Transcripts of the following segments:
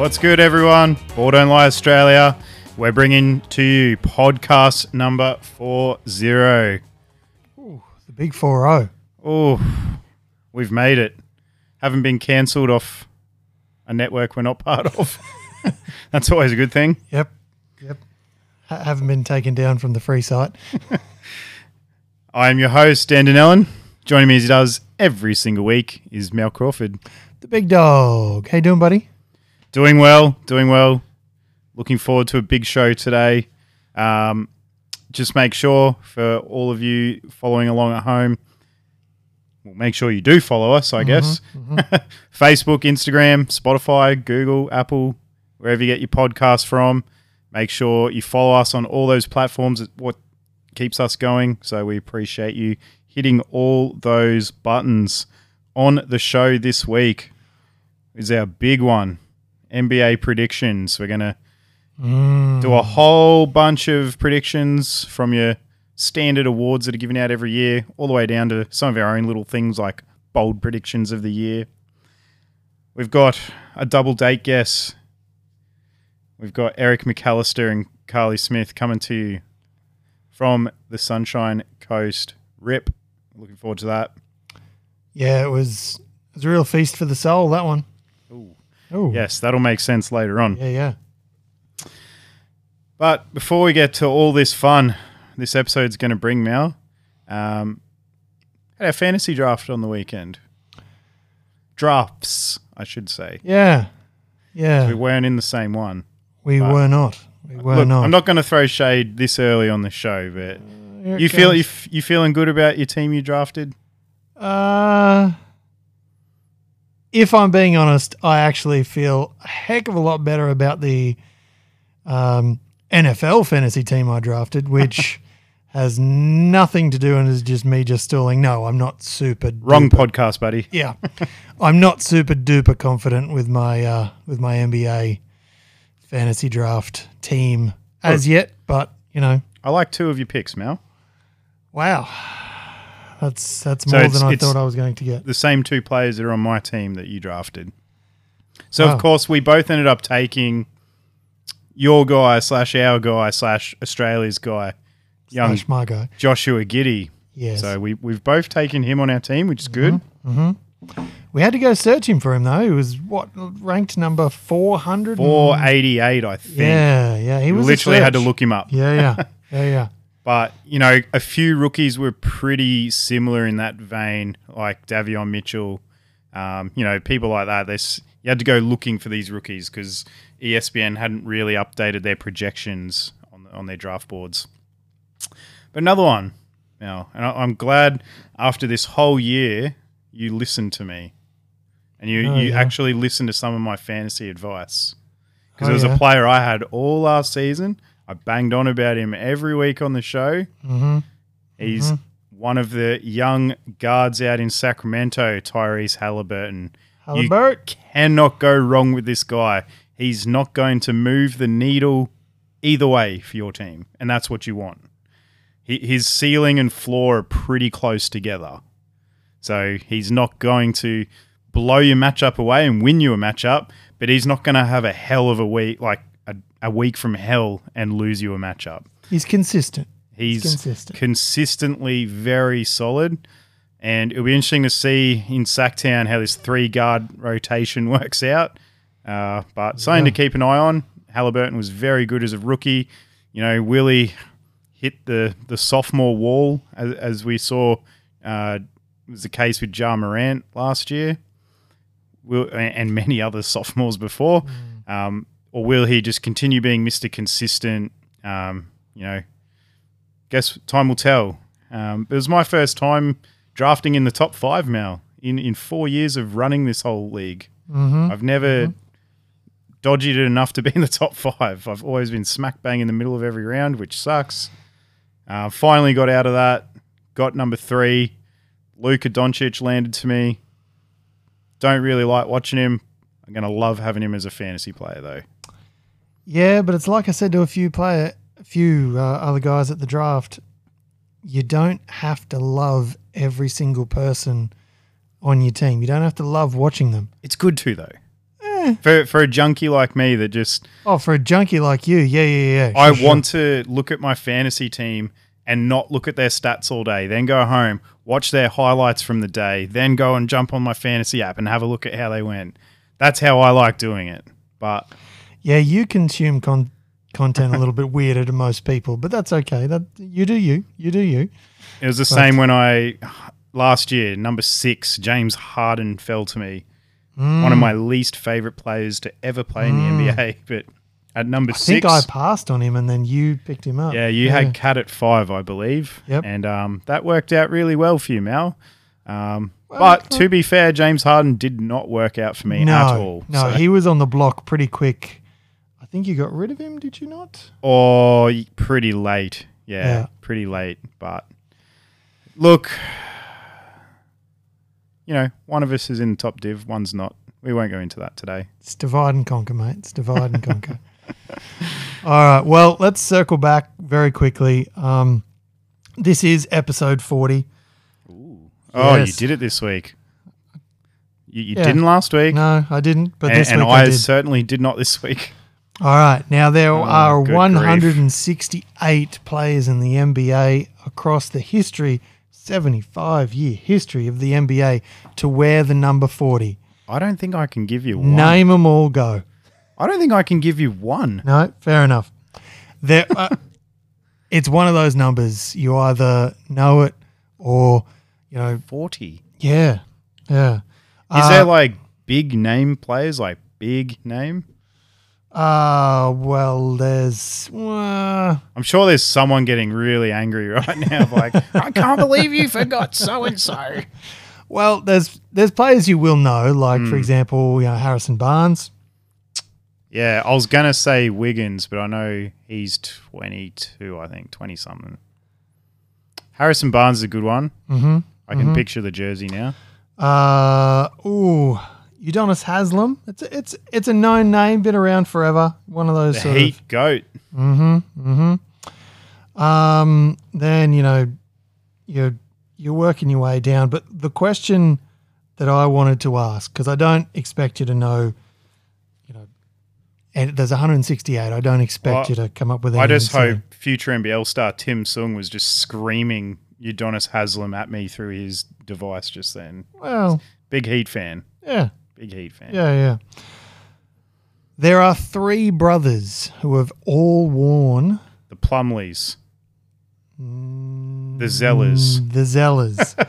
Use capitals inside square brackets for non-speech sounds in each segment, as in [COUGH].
What's good, everyone? Ball Don't Lie Australia. We're bringing to you podcast number 40. The big 4 0. Oh, we've made it. Haven't been cancelled off a network we're not part of. [LAUGHS] That's always a good thing. Yep. Yep. Ha- haven't been taken down from the free site. [LAUGHS] I am your host, Dan Ellen. Joining me as he does every single week is Mel Crawford. The big dog. How you doing, buddy? Doing well, doing well. Looking forward to a big show today. Um, just make sure for all of you following along at home, well, make sure you do follow us, I guess. [LAUGHS] Facebook, Instagram, Spotify, Google, Apple, wherever you get your podcast from. Make sure you follow us on all those platforms. It's what keeps us going. So we appreciate you hitting all those buttons on the show this week. Is our big one. NBA predictions. We're going to mm. do a whole bunch of predictions from your standard awards that are given out every year, all the way down to some of our own little things like bold predictions of the year. We've got a double date guess. We've got Eric McAllister and Carly Smith coming to you from the Sunshine Coast. Rip. Looking forward to that. Yeah, it was, it was a real feast for the soul, that one. Ooh. Oh, Yes, that'll make sense later on. Yeah, yeah. But before we get to all this fun, this episode's going to bring Mel. Um, had our fantasy draft on the weekend. Drafts, I should say. Yeah. Yeah. We weren't in the same one. We were not. We were Look, not. I'm not going to throw shade this early on the show, but it you feel you, f- you feeling good about your team you drafted? Uh, if I'm being honest, I actually feel a heck of a lot better about the um, NFL fantasy team I drafted, which [LAUGHS] has nothing to do and is just me just stalling. No, I'm not super Wrong duper- podcast, buddy. Yeah, [LAUGHS] I'm not super duper confident with my uh, with my NBA fantasy draft team as yet, but you know, I like two of your picks, Mel. wow. That's that's So more than I thought I was going to get. the same two players that are on my team that you drafted. So Wow. of oh. course we both ended up taking your guy slash our guy slash Australia's guy, young Slash my guy. Joshua Giddey. Yes. So we we've both taken him on our team, which is mm-hmm, good. Mm-hmm. We had to go search him for him though. He was what ranked number four hundred. Four eighty eight, I think. Yeah, yeah. He We was literally had to look him up. Yeah, yeah, [LAUGHS] yeah, yeah. But you know, a few rookies were pretty similar in that vein, like Davion Mitchell. Um, you know, people like that. There's you had to go looking for these rookies because ESPN hadn't really updated their projections on on their draft boards. But another one now, and I, I'm glad after this whole year you listened to me, and you Oh, you yeah. actually listened to some of my fantasy advice because Oh, it was yeah. a player I had all last season. I banged on about him every week on the show. Mm-hmm. He's one of the young guards out in Sacramento, Tyrese Haliburton. Haliburton. Cannot go wrong with this guy. He's not going to move the needle either way for your team, and that's what you want. His ceiling and floor are pretty close together. So he's not going to blow your matchup away and win you a matchup, but he's not going to have a hell of a week, like a, week from hell, and lose you a matchup. He's consistent. He's consistent. consistently very solid. And it'll be interesting to see in Sacktown how this three guard rotation [LAUGHS] works out. Uh, but something to keep an eye on. Haliburton was very good as a rookie. You know, Willie hit the, the sophomore wall, as, as we saw uh, was the case with Ja Morant last year, will, and many other [LAUGHS] sophomores before. Um, or will he just continue being Mr. Consistent? Um, you know, guess time will tell. Um, it was my first time drafting in the top five now in, in four years of running this whole league. Mm-hmm. I've never dodged it enough to be in the top five. I've always been smack bang in the middle of every round, which sucks. Uh, finally got out of that. Got number three. Luka Doncic landed to me. Don't really like watching him. I'm going to love having him as a fantasy player, though. Yeah, but it's like I said to a few player, a few uh, other guys at the draft. You don't have to love every single person on your team. You don't have to love watching them. It's good too, though. Eh. For for a junkie like me that just Oh, for a junkie like you, yeah, yeah, yeah. I sure, want to look at my fantasy team and not look at their stats all day, then go home, watch their highlights from the day, then go and jump on my fantasy app and have a look at how they went. That's how I like doing it. But. Yeah, you consume con- content a [LAUGHS] little bit weirder to most people, but that's okay. That you do you, you do you. it was the same when I last year, number six, James Harden fell to me. Mm. One of my least favorite players to ever play in the NBA. [LAUGHS] But at number I think six, I passed on him, and then you picked him up. yeah, you had Cat at five, I believe. Yep. And um, that worked out really well for you, Mal. Um, Well, but to be fair, James Harden did not work out for me no, at all. no, So- he was on the block pretty quick. Think you got rid of him, did you not? Oh, pretty late. Yeah, Yeah. pretty late. But look, you know, one of us is in top div, one's not. We won't go into that today. It's divide and conquer, mate. It's divide and conquer. [LAUGHS] All right. Well, let's circle back very quickly. Um, this is episode 40. Oh, you did it this week. You, you Yeah. didn't last week, No, I didn't, but and, this and week I, I did. certainly did not this week. All right. Now, there are good grief. 168 players in the NBA across the history, 75 year history of the NBA to wear the number 40. I don't think I can give you one. Name them all, go. I don't think I can give you one. No, fair enough. There, uh, [LAUGHS] it's one of those numbers. You either know it or, you know, 40. yeah, yeah. Is Uh, there like big name players, like big name? Uh, well, there's. Uh, I'm sure there's someone getting really angry [LAUGHS] right now, like, I can't believe you forgot so and so. well, there's there's players you will know, like Hmm. for example, you know Harrison Barnes. Yeah, I was gonna say Wiggins, but I know he's 22. I think 20 something. Harrison Barnes is a good one. Mm-hmm. I can picture the jersey now. Uh, ooh, Udonis Haslem. It's a, it's it's a known name, been around forever. One of those The Heat goat. Mm-hmm. Mm-hmm. Um. Then you know, you're you're working your way down, but the question that I wanted to ask because I don't expect you to know. You know, and there's 168. I don't expect Well, you to come up with. I just hope future NBL star Tim Sung was just screaming Udonis Haslem at me through his device just then. Well, Big Heat fan. yeah. Big Heat fan. Yeah, yeah. There are three brothers who have all worn The Plumlees. mm, The Zellers. The Zellers.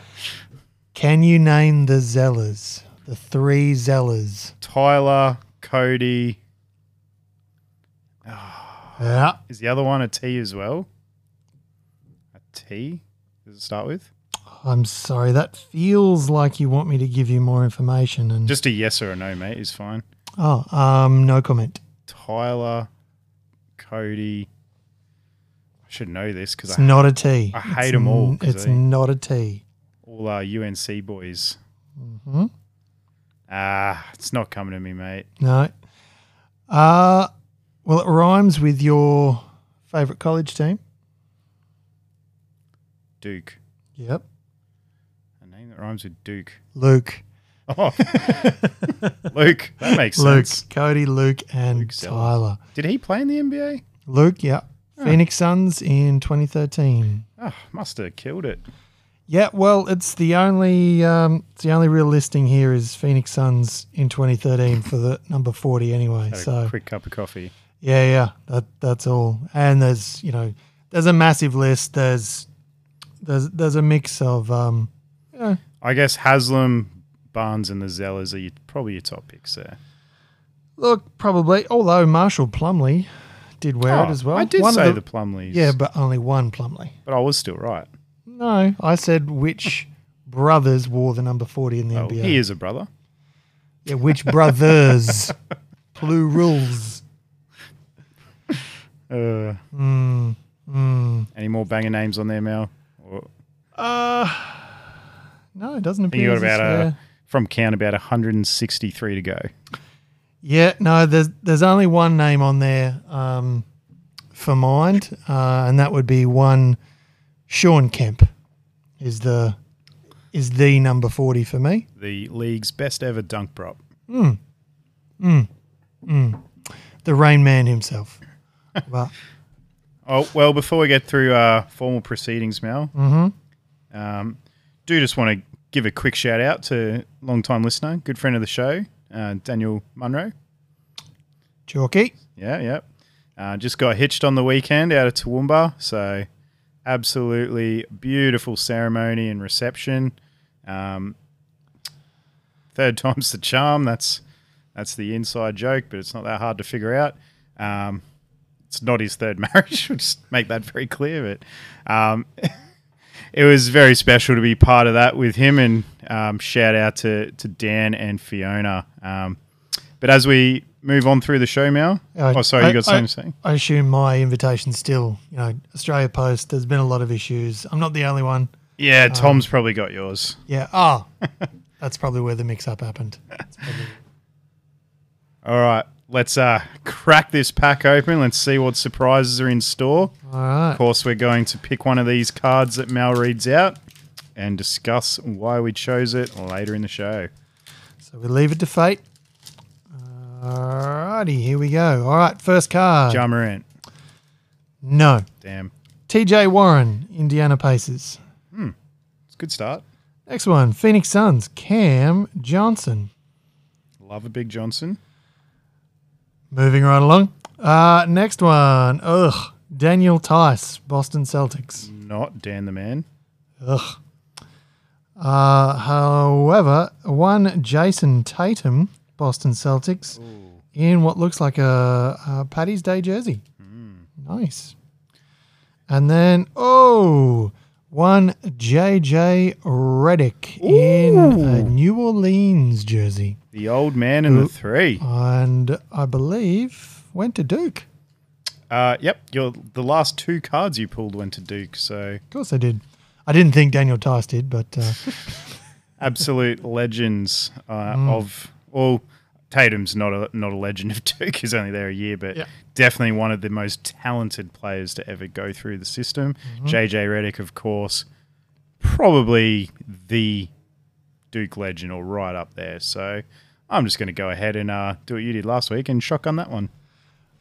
[LAUGHS] Can you name the Zellers? The three Zellers. Tyler, Cody. Yeah. Is the other one a T as well? A T? Does it start with? I'm sorry. That feels like you want me to give you more information. And Just a yes or a no, mate, is fine. oh, um, no comment. Tyler, Cody. I should know this because It's I not a T. I hate them all n- 'cause It's they- not a T. all our UNC boys. hmm Ah, it's not coming to me, mate. No. Uh, well, it rhymes with your favorite college team. Duke. Yep. A name that rhymes with Duke. Luke. Oh, [LAUGHS] Luke. That makes sense. Luke. sense. Cody, Luke, and Luke Tyler. Did he play in the NBA? Luke, yeah. Phoenix Suns in 2013. Oh, must have killed it. Yeah, well, it's the only um, it's the only real listing here is Phoenix Suns in 2013 for the number 40 anyway. So quick cup of coffee. yeah, yeah, that that's all. And there's you know there's a massive list. There's there's there's a mix of um, you know, I guess Haslem, Barnes, and the Zellers are your, probably your top picks there. look probably although Marshall Plumlee did wear it Oh, as well. I did One say the- the, Plumlees. yeah, but only one Plumlee. but I was still right. No, I said which brothers wore the number 40 in the Oh, NBA. he is a brother. Yeah, which brothers? [LAUGHS] Plurals. Uh, Mm, mm. any more banger names on there, Mel? Or, Uh, no, it doesn't appear. you got about a, from count about 163 to go. yeah, no, there's there's only one name on there um, for mind, uh, and that would be one Shawn Kemp is the is the number forty for me. The league's best ever dunk prop. There The Rain Man himself. [LAUGHS] well, Oh well, before we get through uh, formal proceedings, Mel, mm-hmm. um, do just want to give a quick shout out to long time listener, good friend of the show, uh, Daniel Munro. Chalky. Yeah, yeah. Uh, just got hitched on the weekend out of Toowoomba, so absolutely beautiful ceremony and reception. Um, third [LAUGHS] time's the charm. That's that's the inside joke, but it's not that hard to figure out. Um, it's not his third [LAUGHS] marriage. We'll just make that very clear. But um, [LAUGHS] it was very special to be part of that with him, and um, shout out to to Dan and Fiona. Um, but as we move on through the show, Mel. Uh, oh, sorry, I- you got something to say? I assume my invitation still, you know, Australia Post. There's been a lot of issues. I'm not the only one. Yeah, Tom's probably got yours. Yeah. Oh, [LAUGHS] that's probably where the mix-up happened. [LAUGHS] All right, let's uh, crack this pack open. Let's see what surprises are in store. All right. Of course, we're going to pick one of these cards that Mal reads out and discuss why we chose it later in the show. So we leave it to fate. Alrighty, here we go. All right, first card. Ja Morant. No. Damn, TJ Warren, Indiana Pacers. Hmm. It's a good start. Next one, Phoenix Suns, Cam Johnson. Love a big Johnson. Moving right along. Uh, next one, ugh, Daniel Theis, Boston Celtics. Not Dan the man. Ugh. Uh, however, one Jayson Tatum, Boston Celtics, in what looks like a, a Paddy's Day jersey. Nice. And then, oh, one JJ Redick in a New Orleans jersey. The old man and the three. And I believe went to Duke. Uh, yep, your the last two cards you pulled went to Duke. So Of course I did. I didn't think Daniel Theis did, but uh, [LAUGHS] absolute legends uh, Mm. of well, Tatum's not a not a legend of [LAUGHS] Duke. He's only there a year, but Yeah. definitely one of the most talented players to ever go through the system. Mm-hmm. JJ Redick, of course, probably the Duke legend or right up there. So I'm just going to go ahead and uh, do what you did last week and shotgun that one.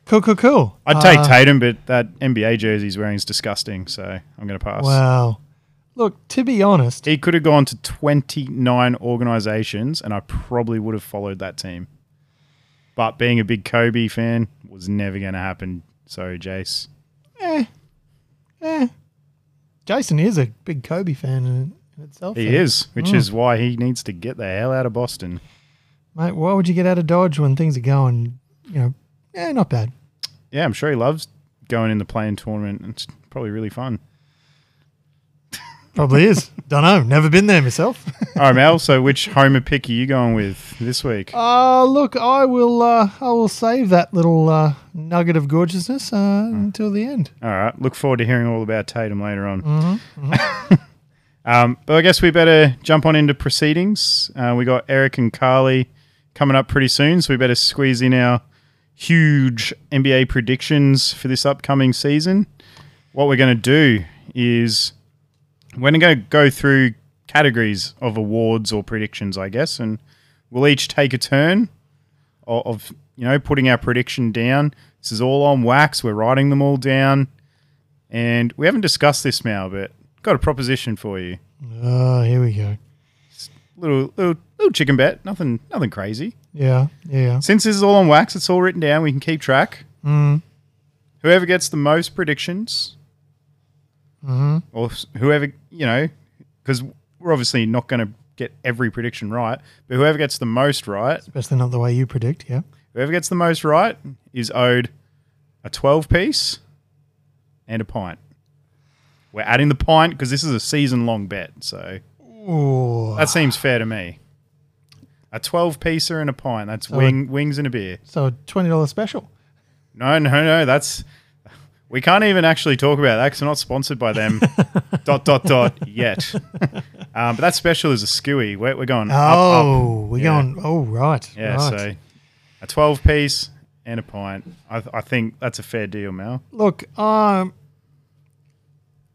cool, cool, cool. I'd take Uh, Tatum, but that NBA jersey he's wearing is disgusting. So I'm going to pass. Wow. Look, to be honest, He could have gone to 29 organizations, and I probably would have followed that team. But being a big Kobe fan was never going to happen. Sorry, Jace. eh, eh. Jason is a big Kobe fan in, in itself. He though. is, which is why he needs to get the hell out of Boston. Mate, why would you get out of Dodge when things are going, you know, eh, not bad. Yeah, I'm sure he loves going in the play-in tournament. It's probably really fun. Probably is. Don't know. Never been there myself. [LAUGHS] All right, Mel. So, which homer pick are you going with this week? Uh look, I will. Uh, I will save that little uh, nugget of gorgeousness uh, until the end. All right. Look forward to hearing all about Tatum later on. [LAUGHS] um, but I guess we better jump on into proceedings. Uh, we got Eric and Carly coming up pretty soon, so we better squeeze in our huge NBA predictions for this upcoming season. What we're going to do is we're going to go through categories of awards or predictions, I guess, and we'll each take a turn of, of you know putting our prediction down. This is all on wax. We're writing them all down, and we haven't discussed this now, but got a proposition for you. Oh, here we go. Little little little chicken bet. Nothing nothing crazy. Yeah, yeah. Since this is all on wax, it's all written down. We can keep track. Mm. Whoever gets the most predictions, Mm-hmm. or whoever you know, because we're obviously not going to get every prediction right, but whoever gets the most right, Especially not the way you predict. Yeah. whoever gets the most right is owed a twelve piece and a pint. We're adding the pint because this is a season long bet, so Oh, that seems fair to me. A twelve piecer and a pint. That's wing, wings and a beer. so a twenty dollars special. No, no, no. That's we can't even actually talk about that because we're not sponsored by them. [LAUGHS] dot dot dot yet. um, but that special is a skewy. We're, we're going. up, up. Oh, we're Yeah. going. Oh, right. Yeah, right. so a twelve piece and a pint. I, I think that's a fair deal, Mel. Look, um,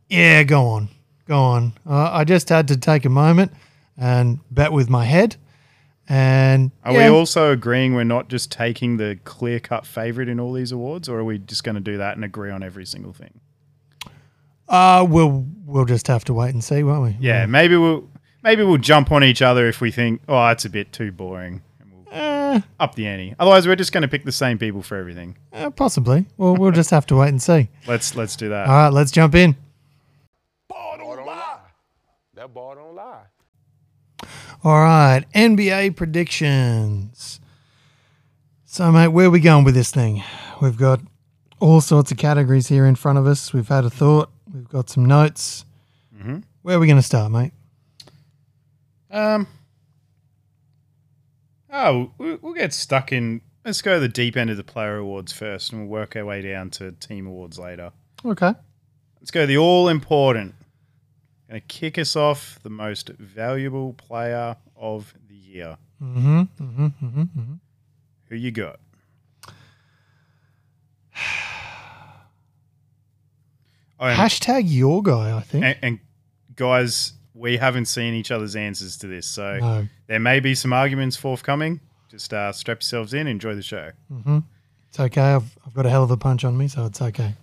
yeah, go on, go on. Uh, I just had to take a moment and bet with my head, And Are yeah, we also agreeing we're not just taking the clear cut favorite in all these awards, or are we just going to do that and agree on every single thing? uh, we'll we'll just have to wait and see, won't we? Yeah, maybe we'll maybe we'll jump on each other if we think, oh, it's a bit too boring, and we'll Uh, up the ante. Otherwise, we're just going to pick the same people for everything. uh, possibly. Well, we'll just have to wait and see. Let's let's do that. All right, let's jump in. Ball don't lie. That ball don't lie. All right, NBA predictions. So, mate, where are we going with this thing? We've got all sorts of categories here in front of us. We've had a thought. We've got some notes. Where are we going to start, mate? Um. Oh, we- we'll get stuck in. Let's go to the deep end of the player awards first, and we'll work our way down to team awards later. Okay. Let's go the all important. Going to kick us off the most valuable player of the year. Mm-hmm. Mm-hmm. Mm-hmm. mm-hmm. Who you got? Oh, [SIGHS] Hashtag your guy, I think. and, and guys, we haven't seen each other's answers to this, so no. there may be some arguments forthcoming. Just uh, strap yourselves in, enjoy the show. Mm-hmm. It's okay. I've, I've got a hell of a punch on me, so it's okay.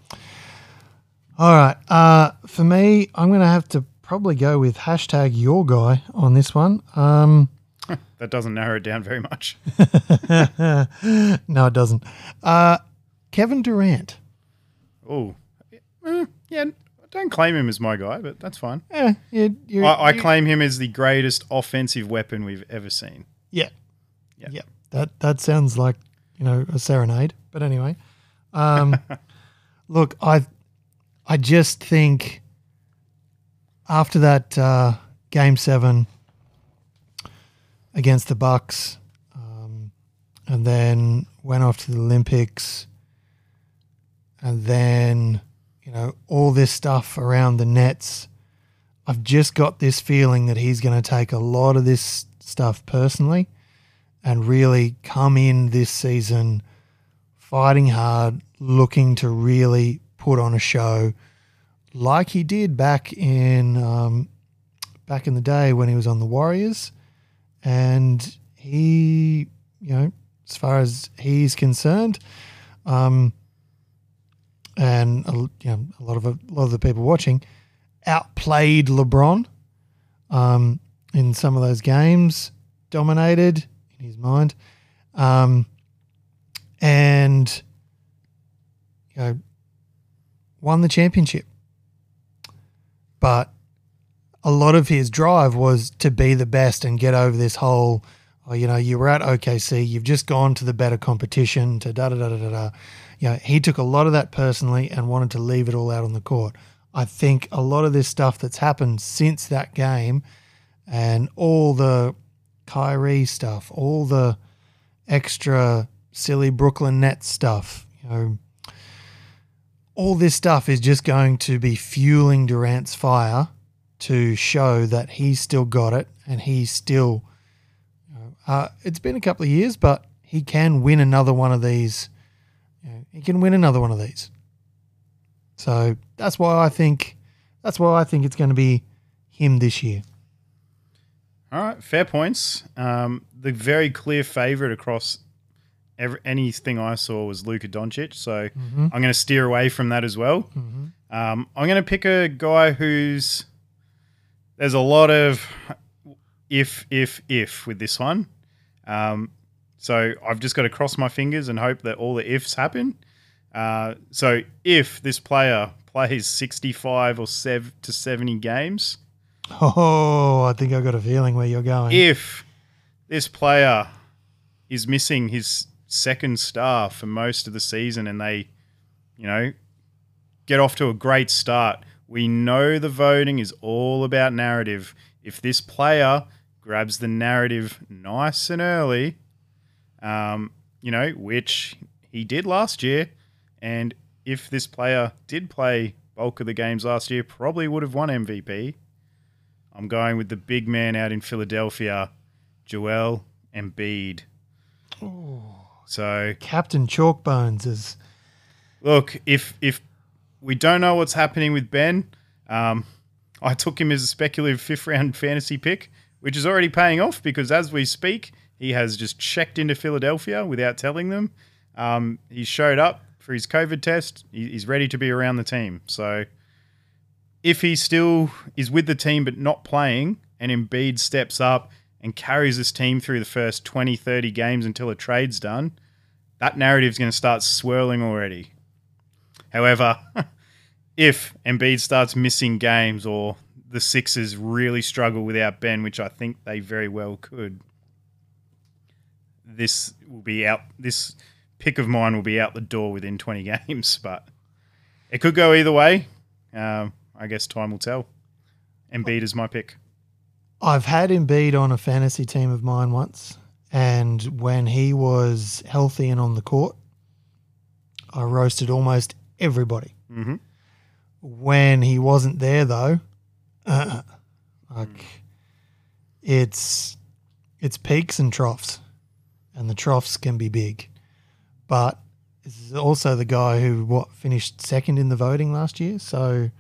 All right. Uh, for me, I'm going to have to probably go with hashtag your guy on this one. Um, [LAUGHS] That doesn't narrow it down very much. [LAUGHS] [LAUGHS] no, it doesn't. Uh, Kevin Durant. Oh, yeah. Don't claim him as my guy, but that's fine. Yeah, you, you, I, I you- claim him as the greatest offensive weapon we've ever seen. Yeah. Yeah. Yeah. That that sounds like, you know, a serenade. But anyway. Um look, I I just think after that uh game seven against the Bucks, um, and then went off to the Olympics, and then, you know, all this stuff around the Nets. I've just got this feeling that he's going to take a lot of this stuff personally and really come in this season fighting hard, looking to really put on a show like he did back in um, back in the day when he was on the Warriors, and he, you know, as far as he's concerned, um, and a, you know, a lot of a lot of the people watching outplayed LeBron um, in some of those games, dominated in his mind, um, and you know, won the championship. But a lot of his drive was to be the best and get over this whole, oh, you know, you were at OKC, you've just gone to the better competition, to da da da da da. You know, he took a lot of that personally and wanted to leave it all out on the court. I think a lot of this stuff that's happened since that game and all the Kyrie stuff, all the extra silly Brooklyn Nets stuff, you know, all this stuff is just going to be fueling Durant's fire to show that he's still got it and he's still. Uh, it's been a couple of years, but he can win another one of these. You know, he can win another one of these. So that's why I think that's why I think it's going to be him this year. All right, fair points. Um, the very clear favorite across every, anything I saw was Luka Doncic, so I'm going to steer away from that as well. Um, I'm going to pick a guy who's there's a lot of if, if, if with this one. Um, so I've just got to cross my fingers and hope that all the ifs happen. Uh, so if this player plays 65 or sev- to 70 games, Oh, I think I've got a feeling where you're going. if this player is missing his second star for most of the season and they, you know, get off to a great start, we know the voting is all about narrative. If this player grabs the narrative nice and early, um, you know, which he did last year, and if this player did play bulk of the games last year, probably would have won MVP. I'm going with the big man out in Philadelphia, Joel Embiid. So Captain Chalkbones is look, if if we don't know what's happening with Ben, um, I took him as a speculative fifth round fantasy pick, which is already paying off because as we speak, he has just checked into Philadelphia without telling them. Um, he showed up for his COVID test. He's ready to be around the team. So if he still is with the team but not playing, and Embiid steps up and carries this team through the first 20, 30 games until a trade's done, that narrative's going to start swirling already. However, [LAUGHS] if Embiid starts missing games or the Sixers really struggle without Ben, which I think they very well could, this will be out. This pick of mine will be out the door within 20 [LAUGHS] games, but it could go either way. Um, I guess time will tell. Embiid is my pick. I've had Embiid on a fantasy team of mine once, and when he was healthy and on the court, I roasted almost everybody. Mm-hmm. When he wasn't there, though, uh, like it's it's peaks and troughs, and the troughs can be big. But this is also the guy who what finished second in the voting last year, so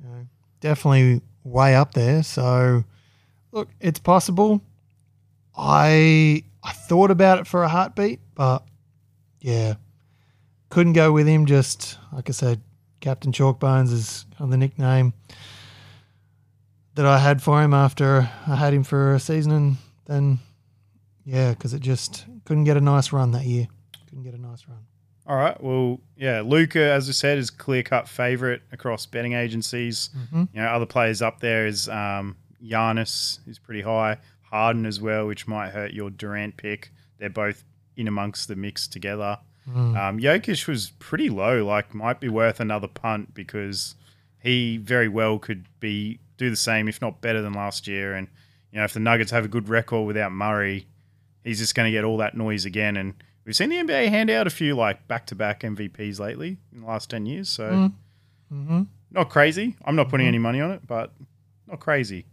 you know, definitely way up there. So look, it's possible. I I thought about it for a heartbeat, but yeah, couldn't go with him. Just like I said, Captain Chalkbones is kind of the nickname that I had for him after I had him for a season, and then yeah, because it just couldn't get a nice run that year. Couldn't get a nice run. All right. Well, yeah, Luka, as I said, is clear cut favorite across betting agencies. Mhm. You know, other players up there is um, Giannis, who's pretty high. Harden as well, which might hurt your Durant pick. They're both in amongst the mix together. Mm. Um, Jokic was pretty low, like might be worth another punt because he very well could be do the same, if not better than last year. And you know, if the Nuggets have a good record without Murray, he's just going to get all that noise again. And we've seen the NBA hand out a few like back to back MVPs lately in the last ten years, so Mm. Mm-hmm. not crazy. I'm not putting Mhm. any money on it, but not crazy.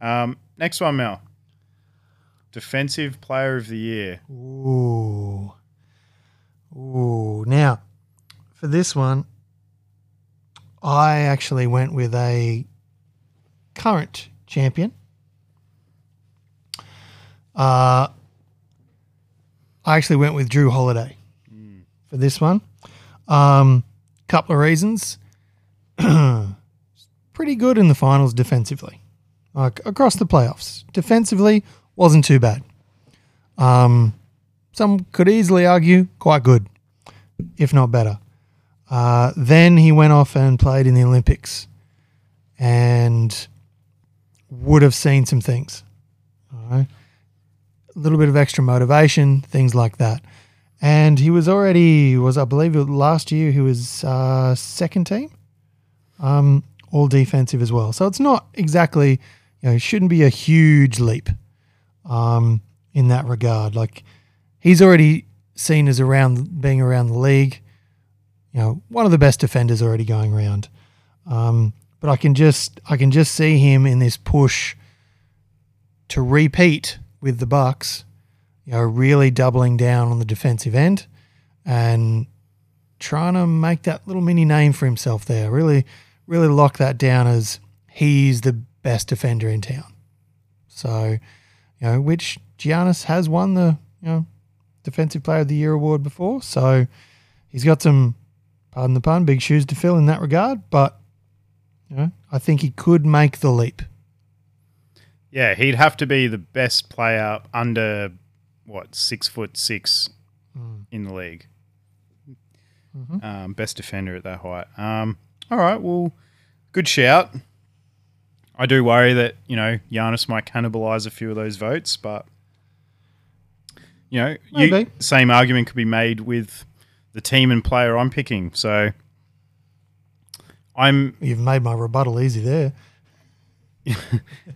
Um, next one, Mel. Defensive Player of the Year. Ooh. Ooh. Now, for this one, I actually went with a current champion. Uh, I actually went with Jrue Holiday for this one. Um, couple of reasons. [CLEARS THROAT] Pretty good in the finals defensively, like across the playoffs. Defensively, wasn't too bad. Um, some could easily argue quite good, if not better. Uh, then he went off and played in the Olympics and would have seen some things. A little bit of extra motivation, things like that. And he was already, was I believe last year, he was uh, second team, um, all defensive as well. So it's not exactly, you know, shouldn't be a huge leap um, in that regard. Like he's already seen as around being around the league. You know, one of the best defenders already going around. Um, but I can just I can just see him in this push to repeat with the Bucks. You know, really doubling down on the defensive end and trying to make that little mini name for himself there. Really, really lock that down as he's the best defender in town. So, you know, which Giannis has won the you know Defensive Player of the Year award before, so he's got some, pardon the pun, big shoes to fill in that regard. But you know, I think he could make the leap. Yeah, he'd have to be the best player under what six foot six Mm. in the league. Mhm. Um, best defender at that height. Um, all right, well, good shout. I do worry that you know Giannis might cannibalize a few of those votes, but you know, you, same argument could be made with the team and player I'm picking. So I'm You've made my rebuttal easy there. [LAUGHS]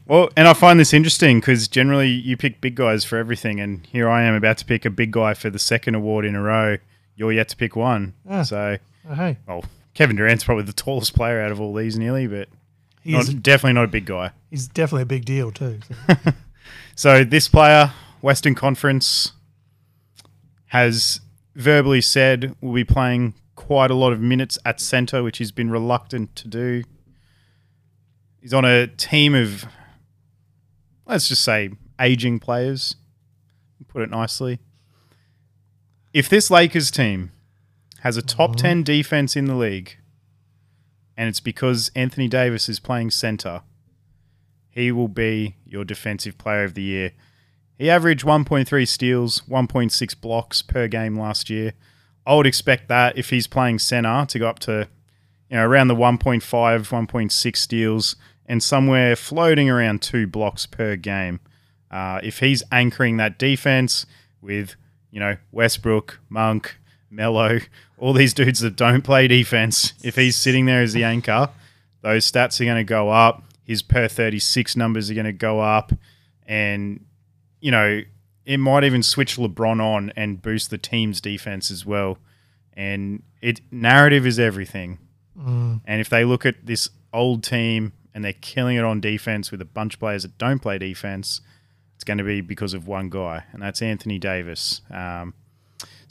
Well, and I find this interesting because generally you pick big guys for everything, and here I am about to pick a big guy for the second award in a row. You're yet to pick one. Ah. So, Oh, hey, well, Kevin Durant's probably the tallest player out of all these, nearly, but he not, definitely not a big guy. [LAUGHS] he's definitely a big deal too. So. [LAUGHS] So this player, Western Conference, has verbally said will be playing quite a lot of minutes at centre, which he's been reluctant to do. He's on a team of, let's just say, aging players. put it nicely. If this Lakers team has a top Mm-hmm. 10 defense in the league, and it's because Anthony Davis is playing center, he will be your defensive player of the year. He averaged 1.3 steals, 1.6 blocks per game last year. I would expect that if he's playing center to go up to you know around the 1.5, 1.6 steals and somewhere floating around two blocks per game. Uh, if he's anchoring that defense with you know Westbrook, Monk, Melo, all these dudes that don't play defense, if he's sitting there as the anchor, those stats are going to go up. His per 36 numbers are going to go up. And, you know, it might even switch LeBron on and boost the team's defense as well. And it narrative is everything. And if they look at this old team and they're killing it on defense with a bunch of players that don't play defense, it's going to be because of one guy, and that's Anthony Davis. Um,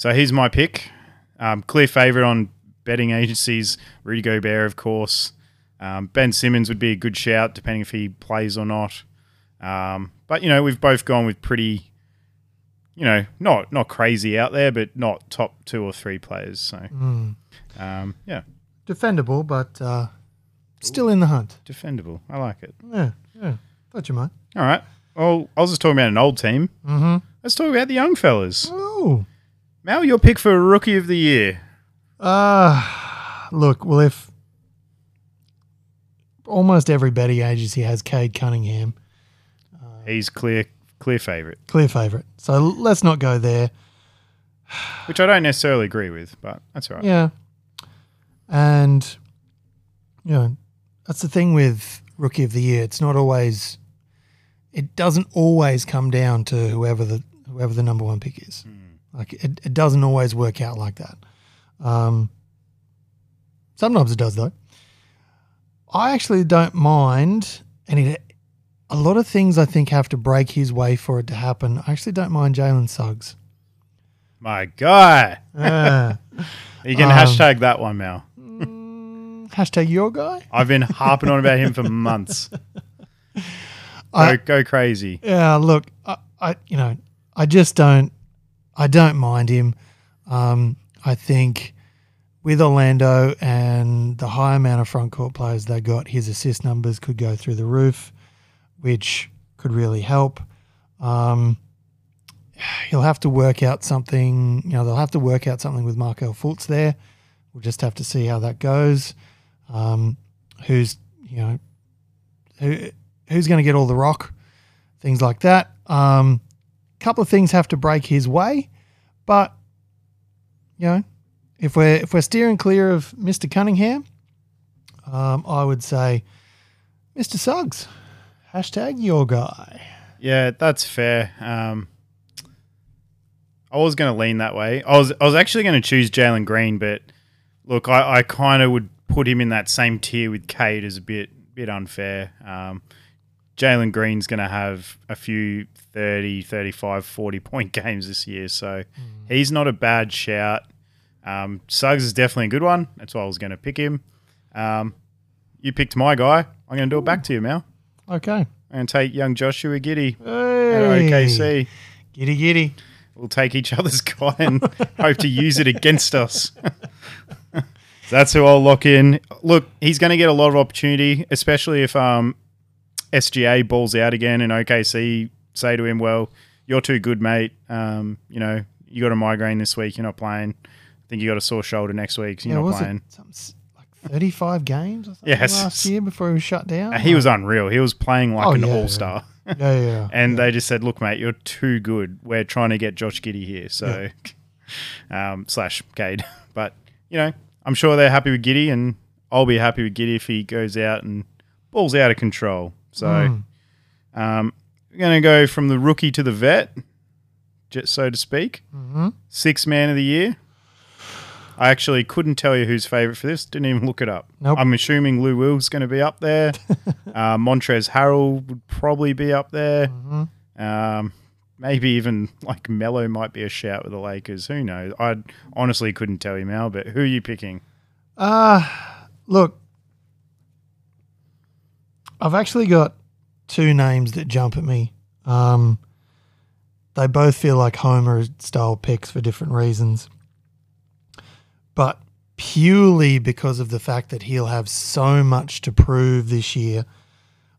so he's my pick. Um, clear favorite on betting agencies. Rudy Gobert, of course. Um, ben Simmons would be a good shout, depending if he plays or not. Um, but you know, we've both gone with pretty, you know, not not crazy out there, but not top two or three players. So, Mm. um, yeah, Defendable, but uh, still in the hunt. defendable. I like it. Yeah, yeah. Thought you might. All right. Well, I was just talking about an old team. Mm-hmm. Let's talk about the young fellas. Oh. Mal, your pick for rookie of the year. Uh, look, well, if almost every betting agency has Cade Cunningham, He's clear, clear favorite, clear favourite. So let's not go there. [SIGHS] which I don't necessarily agree with, but that's all right. Yeah. And, you know, that's the thing with Rookie of the Year. It's not always, it doesn't always come down to whoever the whoever the number one pick is. Like, it, it doesn't always work out like that. Um, sometimes it does, though. I actually don't mind, and it, a lot of things I think have to break his way for it to happen. I actually don't mind Jalen Suggs. My guy. Ah. [LAUGHS] You can Um, hashtag that one, now. hashtag your guy. I've been harping on about him for months. [LAUGHS] Go, go crazy. Yeah, look, I, I you know, I just don't, I don't mind him. Um, I think with Orlando and the high amount of front court players they got, his assist numbers could go through the roof, which could really help. Um, he'll have to work out something. You know, they'll have to work out something with Markelle Fultz there. We'll just have to see how that goes. Um, who's you know, who, who's going to get all the rock, things like that. Um, couple of things have to break his way, but you know, if we're if we're steering clear of Mr. Cunningham, um, I would say Mr. Suggs. Hashtag your guy. Yeah, that's fair. Um, I was going to lean that way. I was I was actually going to choose Jalen Green, but look, I, I kind of would put him in that same tier with Cade as a bit bit unfair. Um, Jalen Green's going to have a few 30, 35, 40 point [LAUGHS] games this year, so he's not a bad shout. Um, Suggs is definitely a good one. That's why I was going to pick him. Um, you picked my guy. I'm going to do it back to you, Mel. Okay. To take young Joshua Giddey at Hey. OKC. Giddy giddy. We'll take each other's [LAUGHS] guy and hope to use it against us. [LAUGHS] That's who I'll lock in. Look, he's going to get a lot of opportunity, especially if um, SGA balls out again and OKC say to him, "Well, you're too good, mate. Um, you know, you got a migraine this week. You're not playing. I think you got a sore shoulder next week. So you're Yeah, not playing." it like 35 games Yes. last year before he was shut down? Uh, He was unreal. He was playing like Oh, an yeah, all star. [LAUGHS] yeah, yeah, yeah. [LAUGHS] And they just said, "Look, mate, you're too good. We're trying to get Josh Giddey here." So, [LAUGHS] um, slash Cade. But you know, I'm sure they're happy with Giddey, and I'll be happy with Giddey if he goes out and balls out of control. So, Mm. um, we're going to go from the rookie to the vet, j- so to speak. Mhm. Six man of the year. I actually couldn't tell you who's favorite for this. Didn't even look it up. Nope. I'm assuming Lou Will's going to be up there. [LAUGHS] uh, Montrezl Harrell would probably be up there. Mhm. Um, maybe even like Melo might be a shout with the Lakers. Who knows? I honestly couldn't tell you, Mel. But who are you picking? Uh, look, I've actually got two names that jump at me. Um, they both feel like Homer style picks for different reasons. But purely because of the fact that he'll have so much to prove this year.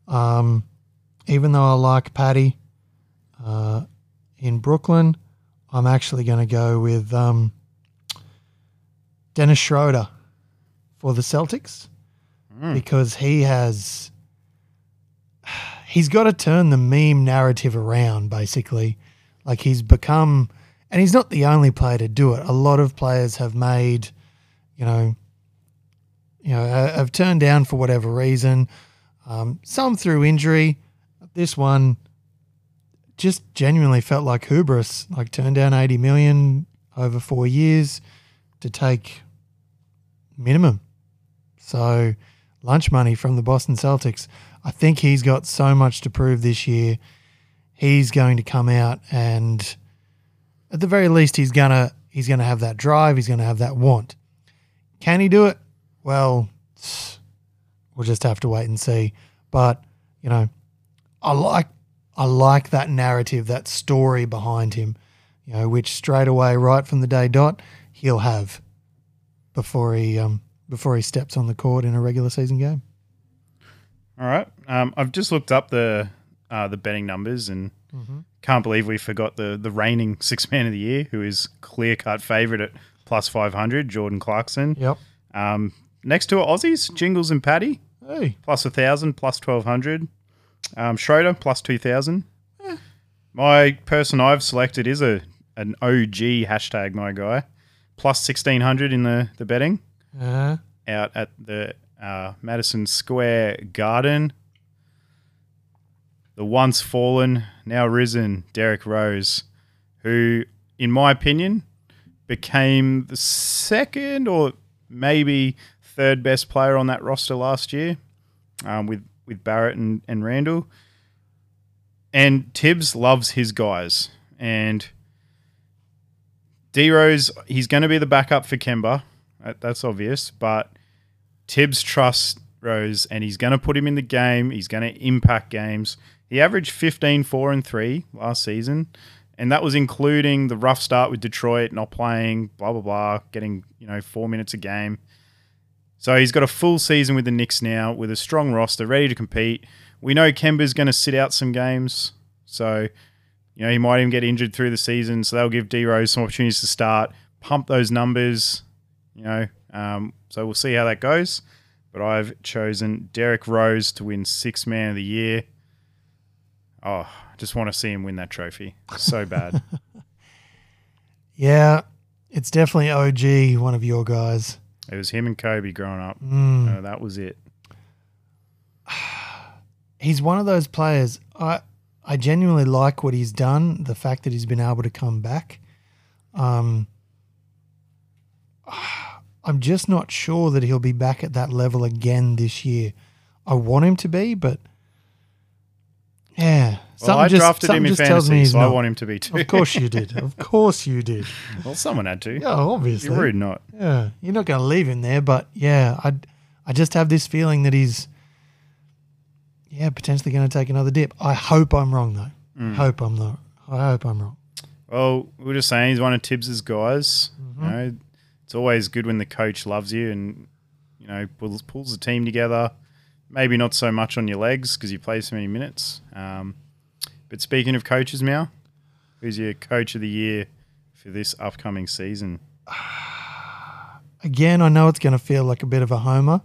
Um, even though I like Patty uh, in Brooklyn, I'm actually going to go with um, Dennis Schroeder for the Celtics because he has he's got to turn the meme narrative around basically. Like he's become and he's not the only player to do it. A lot of players have made you know you know have turned down for whatever reason. Um, some through injury. This one just genuinely felt like hubris like turned down 80 million over four years to take minimum. So lunch money from the Boston Celtics. I think he's got so much to prove this year. He's going to come out and at the very least he's gonna he's gonna have that drive, he's gonna have that want. Can he do it? Well, we'll just have to wait and see. But, you know, I like I like that narrative, that story behind him, you know, which straight away, right from the day dot, he'll have before he um before he steps on the court in a regular season game. All right. Um, I've just looked up the uh, the betting numbers and can't believe we forgot the the reigning [LAUGHS] six man of the year, who is clear cut favourite at plus five hundred, Jordan Clarkson. Yep. Um, next to it, Aussies, Jingles and Patty, Hey. plus a thousand, plus twelve hundred. Um, Schroeder plus two thousand. My person I've selected is a an OG hashtag my guy, plus sixteen hundred in the the betting Uh, out at the uh, Madison Square Garden. The once fallen, now risen Derrick Rose, who, in my opinion, became the second or maybe third best player on that roster last year um, with, with Barrett and, and Randle. And Thibs loves his guys. And D Rose, he's going to be the backup for Kemba. That's obvious. But Thibs trusts Rose and he's going to put him in the game. He's going to impact games. He averaged 15, 4, and 3 last season. And that was including the rough start with Detroit, not playing, blah, blah, blah, getting, you know, four minutes a game. So he's got a full season with the Knicks now with a strong roster, ready to compete. We know Kemba's going to sit out some games. So, you know, he might even get injured through the season. So they'll give D Rose some opportunities to start, pump those numbers, you know. Um, so we'll see how that goes. But I've chosen Derrick Rose to win Six Man of the Year. Oh, I just want to see him win that trophy. So bad. [LAUGHS] yeah, it's definitely OG, one of your guys. it was him and Kobe growing up. Mm. Uh, that was it. [SIGHS] He's one of those players. I I genuinely like what he's done. The fact that he's been able to come back. Um, [SIGHS] I'm just not sure that he'll be back at that level again this year. I want him to be, but yeah, Well, I just- drafted him in fantasy, so I want him to be too. Of course you did. Of [LAUGHS] course you did. well, someone had to. Yeah, obviously. You're rude not. Yeah, you're not going to leave him there, but yeah, I I just have this feeling that he's yeah potentially going to take another dip. I hope I'm wrong though. Mm. Hope I'm not. I hope I'm wrong. Well, we were just saying he's one of Thibs's guys. Mm-hmm. You know, it's always good when the coach loves you and you know pulls pulls the team together. Maybe not so much on your legs because you play so many minutes. Um, but speaking of coaches, now, who's your coach of the year for this upcoming season? [SIGHS] Again, I know it's going to feel like a bit of a homer.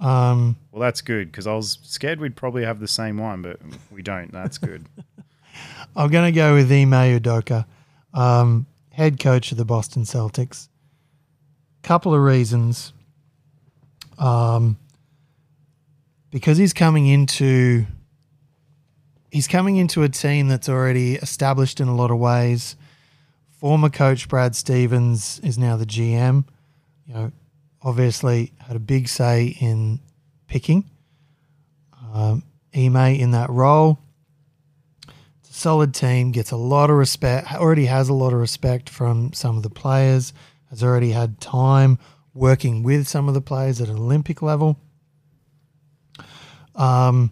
Um, Well, that's good because I was scared we'd probably have the same one, but we don't. That's good. [LAUGHS] I'm going to go with Ime Udoka, um, head coach of the Boston Celtics. Couple of reasons. Um, because he's coming into he's coming into a team that's already established in a lot of ways. Former coach Brad Stevens is now the GM. You know, obviously had a big say in picking um, Ime in that role It's a solid team, gets a lot of respect, already has a lot of respect from some of the players, has already had time working with some of the players at an Olympic level. Um,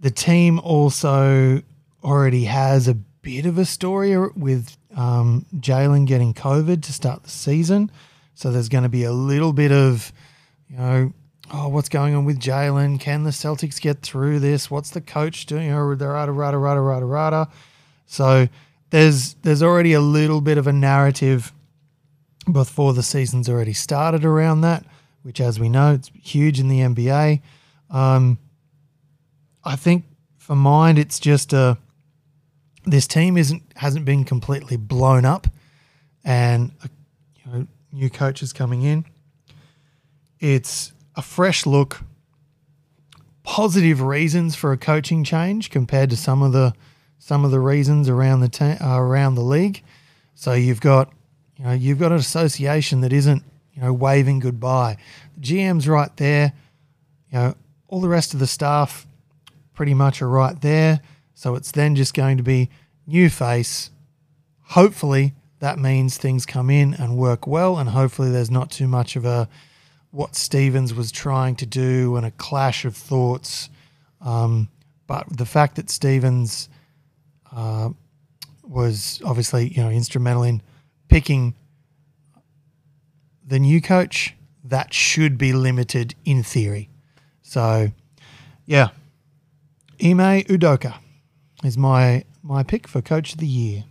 the team also already has a bit of a story with um, Jalen getting COVID to start the season. So there's going to be a little bit of, you know, oh, what's going on with Jalen? Can the Celtics get through this? What's the coach doing? Oh, rada rada rada rada rada. So there's there's already a little bit of a narrative before the season's already started around that, which, as we know, it's huge in the NBA. Um, I think for mine, it's just a this team isn't hasn't been completely blown up, and uh, you know, new coaches coming in. It's a fresh look, positive reasons for a coaching change compared to some of the some of the reasons around the ta- uh, around the league. So you've got you know you've got an association that isn't you know waving goodbye. The GM's right there. You know all the rest of the staff pretty much are right there. So it's then just going to be new face. Hopefully that means things come in and work well, and hopefully there's not too much of a what Stevens was trying to do and a clash of thoughts. Um, but the fact that Stevens uh, was obviously you know instrumental in picking the new coach, that should be limited in theory. So, yeah, Ime Udoka is my my pick for coach of the year.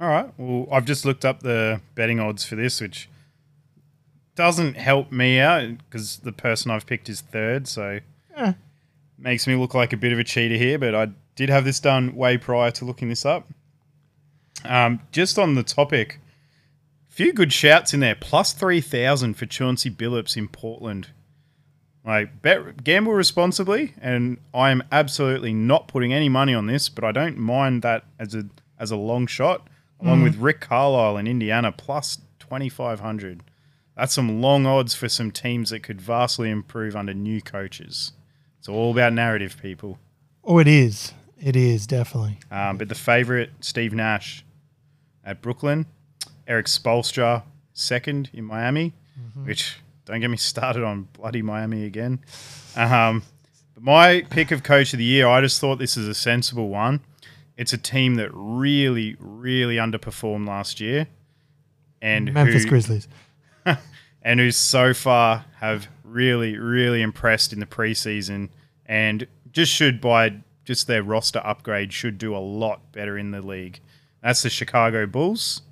All right. Well, I've just looked up the betting odds for this, which doesn't help me out because the person I've picked is third, so Eh. makes me look like a bit of a cheater here. But I did have this done way prior to looking this up. Um, just on the topic, few good shouts in there. Plus three thousand for Chauncey Billups in Portland. Like bet, gamble responsibly, and I am absolutely not putting any money on this, but I don't mind that as a as a long shot. Along with Rick Carlisle in Indiana, plus twenty five hundred. That's some long odds for some teams that could vastly improve under new coaches. It's all about narrative, people. Oh, it is. It is definitely. Um, but the favorite, Steve Nash at Brooklyn, Erik Spoelstra second in Miami, which don't get me started on bloody Miami again. Um, but my pick of coach of the year, I just thought this is a sensible one. It's a team that really, really underperformed last year, and Memphis who, Grizzlies. [LAUGHS] and who so far have really, really impressed in the preseason and just should by just their roster upgrade should do a lot better in the league. That's the Chicago Bulls,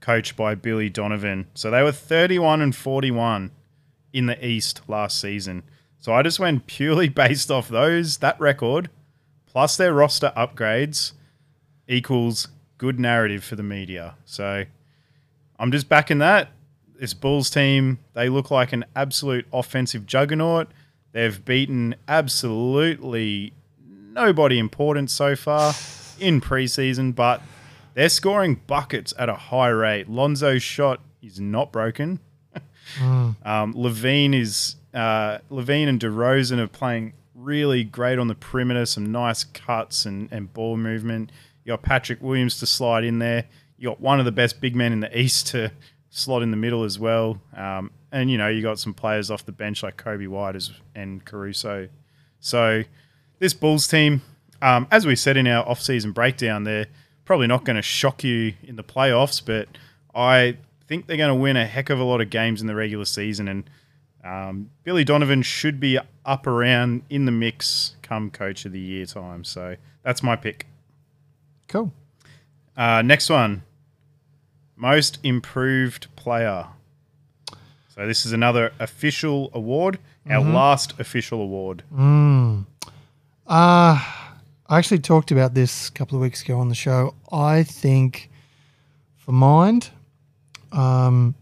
coached by Billy Donovan. So they were 31 and 41 in the East last season. So I just went purely [LAUGHS] based off those, that record, plus their roster upgrades equals good narrative for the media. So I'm just backing that. This Bulls team, they look like an absolute offensive juggernaut. They've beaten absolutely nobody important so far in preseason, but they're scoring buckets at a high rate. Lonzo's shot is not broken. Um, LaVine is uh, LaVine and DeRozan are playing really great on the perimeter. Some nice cuts and, and ball movement. You got Patrick Williams to slide in there. You got one of the best big men in the East to slot in the middle as well. Um, and you know you got some players off the bench like Coby White and Caruso. So this Bulls team, um, as we said in our off-season breakdown, they're probably not going to shock you in the playoffs, but I think they're going to win a heck of a lot of games in the regular season. And um, Billy Donovan should be up around in the mix come Coach of the Year time. So that's my pick. Cool. Uh, next one, most improved player. So this is another official award, our last official award. Mm. Uh, I actually talked about this a couple of weeks ago on the show. I think for mind, um,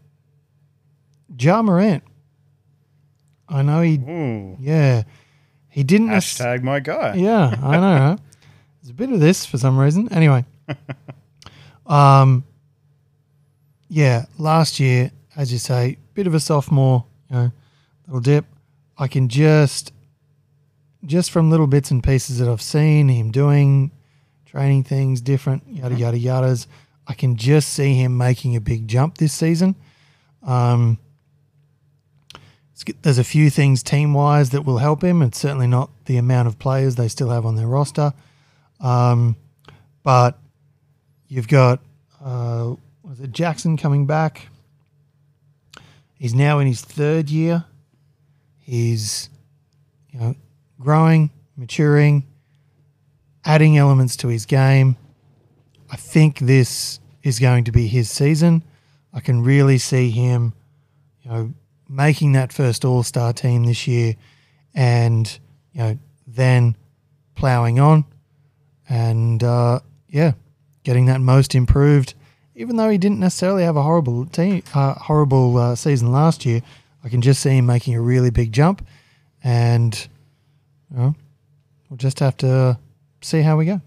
Ja Morant. I know he, Ooh, yeah, he didn't. hashtag my guy. yeah, I know. Right? [LAUGHS] There's a bit of this for some reason. Anyway, um, yeah, last year, as you say, bit of a sophomore, you know, little dip. I can just, just from little bits and pieces that I've seen him doing, training things different, yada yada yadas. I can just see him making a big jump this season. Um, there's a few things team wise that will help him. It's certainly not the amount of players they still have on their roster. Um, but you've got uh, was it Jackson coming back? He's now in his third year. He's you know growing, maturing, adding elements to his game. I think this is going to be his season. I can really see him, you know, making that first All Star team this year, and you know, then ploughing on, and uh, yeah, getting that most improved. Even though he didn't necessarily have a horrible team, uh, horrible uh, season last year, I can just see him making a really big jump, and you know, we'll just have to see how we go.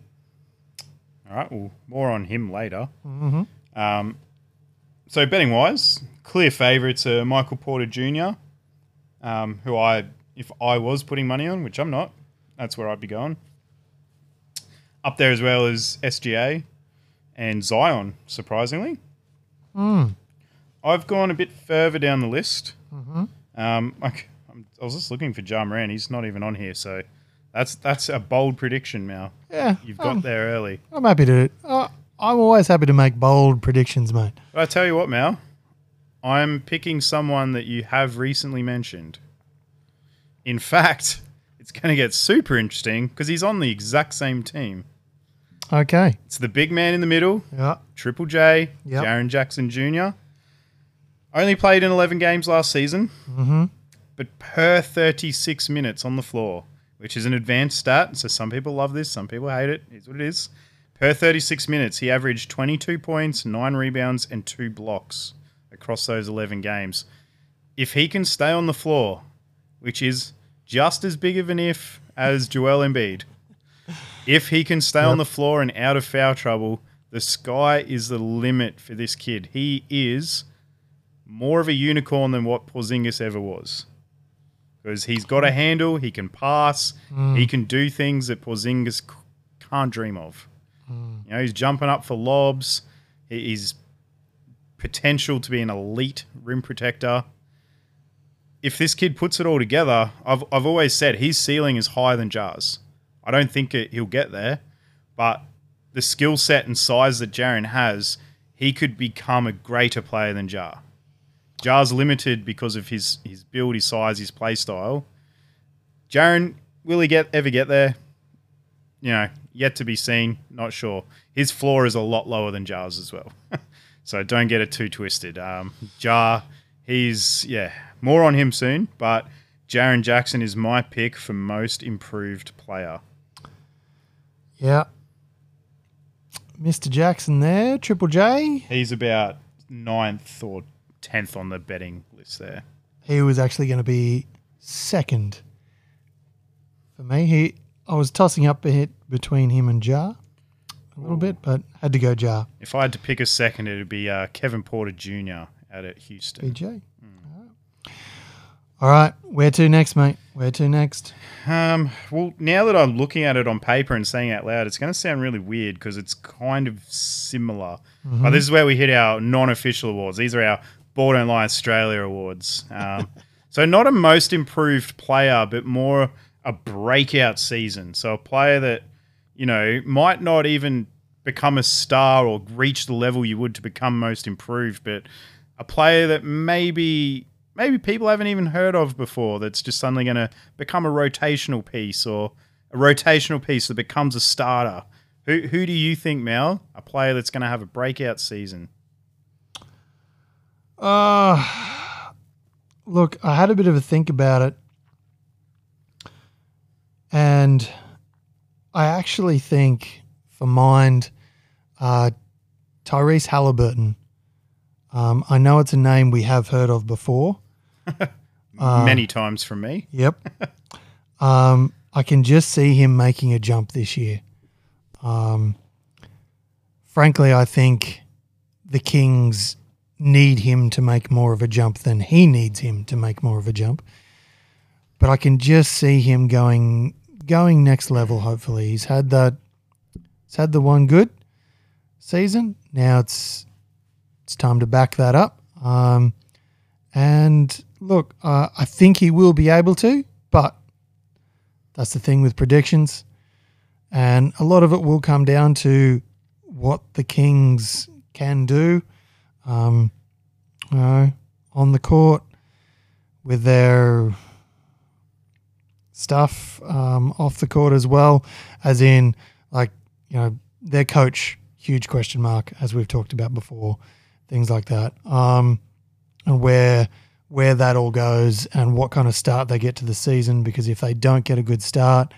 Right, well, more on him later. Mm-hmm. Um, so betting wise, clear favourites are Michael Porter Jr., um, who I, if I was putting money on, which I'm not, that's where I'd be going. Up there as well as SGA and Zion, surprisingly. I've gone a bit further down the list. Um, like, I'm, I was just looking for Ja Morant. He's not even on here, so that's that's a bold prediction, Mal. Yeah, You've got um, there early. I'm happy to. Uh, I'm always happy to make bold predictions, mate. But I tell you what, Mal, I'm picking someone that you have recently mentioned. In fact, [LAUGHS] it's going to get super interesting because he's on the exact same team. Okay. It's the big man in the middle, Yeah. Triple J, Yep. Jaren Jackson Jr. Only played in 11 games last season, Mm-hmm. but per 36 minutes on the floor, which is an advanced stat. So some people love this, some people hate it. It's what it is. Per 36 minutes, he averaged 22 points, 9 rebounds, and 2 blocks across those 11 games. If he can stay on the floor, which is just as big of an if as Joel Embiid, if he can stay on the floor and out of foul trouble, the sky is the limit for this kid. He is more of a unicorn than what Porzingis ever was. Because he's got a handle, he can pass, he mm. can do things that Porzingis can't dream of. Mm. You know, he's jumping up for lobs. He- He's potential to be an elite rim protector. If this kid puts it all together, I've, I've always said his ceiling is higher than Ja's. I don't think it, he'll get there, but the skill set and size that Jaren has, he could become a greater player than Ja. Ja's limited because of his his build, his size, his play style. Jaren, will he get ever get there? You know, yet to be seen. Not sure. His floor is a lot lower than Ja's as well, [LAUGHS] so don't get it too twisted. Um, Ja, he's yeah, more on him soon. But Jaren Jackson is my pick for most improved player. Yeah. Mr. Jackson there, Triple J. He's about ninth or tenth on the betting list there. He was actually going to be second for me. He, I was tossing up a hit between him and Ja a little bit, but had to go Ja. If I had to pick a second, it would be uh, Kevin Porter Jr. out at Houston. BJ. All right, where to next, mate? Where to next? Um, well, now that I'm looking at it on paper and saying it out loud, it's going to sound really weird because it's kind of similar. But this is where we hit our non-official awards. These are our Ball Don't Lie Australia awards. Um, [LAUGHS] so not a most improved player, but more a breakout season. So a player that you know might not even become a star or reach the level you would to become most improved, but a player that maybe maybe people haven't even heard of before that's just suddenly going to become a rotational piece or a rotational piece that becomes a starter. Who, who do you think, Mel, a player that's going to have a breakout season? Uh, look, I had a bit of a think about it. And I actually think for mind, uh, Tyrese Haliburton. Um, I know it's a name we have heard of before. [LAUGHS] Many times from me. Yep. [LAUGHS] um, I can just see him making a jump this year. Um, frankly, I think the Kings need him to make more of a jump than he needs him to make more of a jump. But I can just see him going going next level. Hopefully, he's had that. He's had the one good season. Now it's it's time to back that up. Um, and look, uh, I think he will be able to, but that's the thing with predictions. And a lot of it will come down to what the Kings can do, um, you know, on the court with their stuff um, off the court as well, as in like you know their coach, huge question mark as we've talked about before, things like that, um, and where where that all goes and what kind of start they get to the season. Because if they don't get a good start,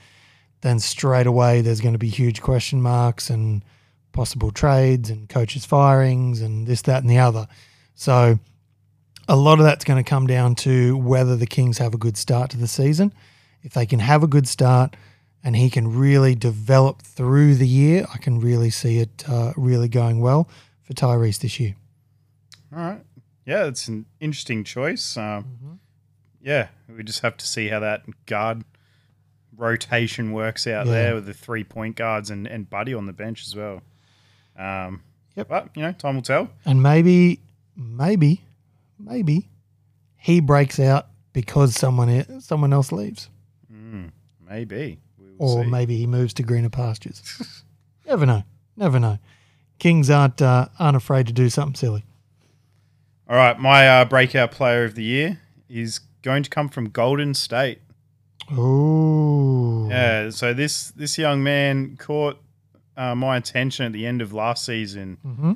then straight away there's going to be huge question marks and possible trades and coaches firings and this, that, and the other. So a lot of that's going to come down to whether the Kings have a good start to the season. If they can have a good start and he can really develop through the year, I can really see it uh, really going well for Tyrese this year. All right. Yeah, it's an interesting choice. Um, Yeah, we just have to see how that guard rotation works out Yeah. there with the three point guards and, and Buddy on the bench as well. Um, Yep. But, you know, time will tell. And maybe, maybe, maybe he breaks out because someone someone else leaves, Mm, maybe. Or see. maybe he moves to greener pastures. [LAUGHS] Never know. Never know. Kings aren't uh, aren't afraid to do something silly. All right, my uh, breakout player of the year is going to come from Golden State. Ooh. Yeah, so this this young man caught uh, my attention at the end of last season. hmm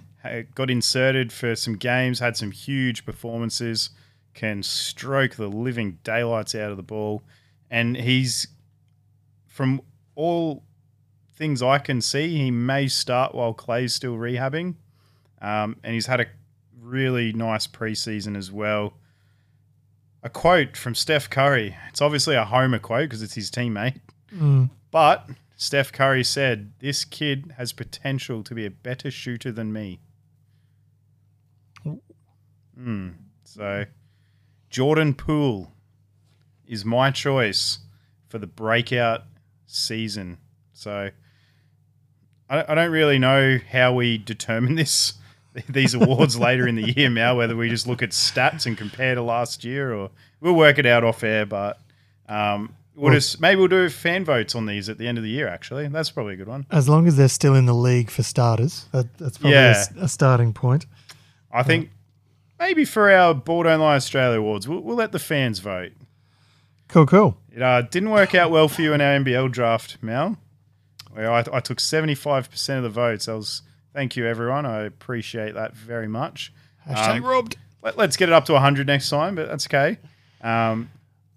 Got inserted for some games, had some huge performances, can stroke the living daylights out of the ball, and he's from all things I can see, he may start while Clay's still rehabbing, um, and he's had a really nice preseason as well. A quote from Steph Curry. It's obviously a Homer quote because it's his teammate. Mm. But Steph Curry said, This kid has potential to be a better shooter than me. Hmm. So, Jordan Poole is my choice for the breakout season. So, I, I don't really know how we determine [LAUGHS] this. These awards later in the year, now whether we just look at stats and compare to last year, or we'll work it out off air. But um, we'll Well- just maybe we'll do fan votes on these at the end of the year. Actually, that's probably a good one. As long as they're still in the league for starters, that, that's probably a Yeah. s- a, starting point. I think maybe for our Ball Don't Lie Australia awards, we'll, we'll let the fans vote. Cool, cool. It uh, didn't work out well for you in our NBL draft, Mel. Where I, I took seventy five percent of the votes. I was thank you everyone. I appreciate that very much. Hashtag Um, robbed. Let, us get it up to hundred next time, but that's okay. Um,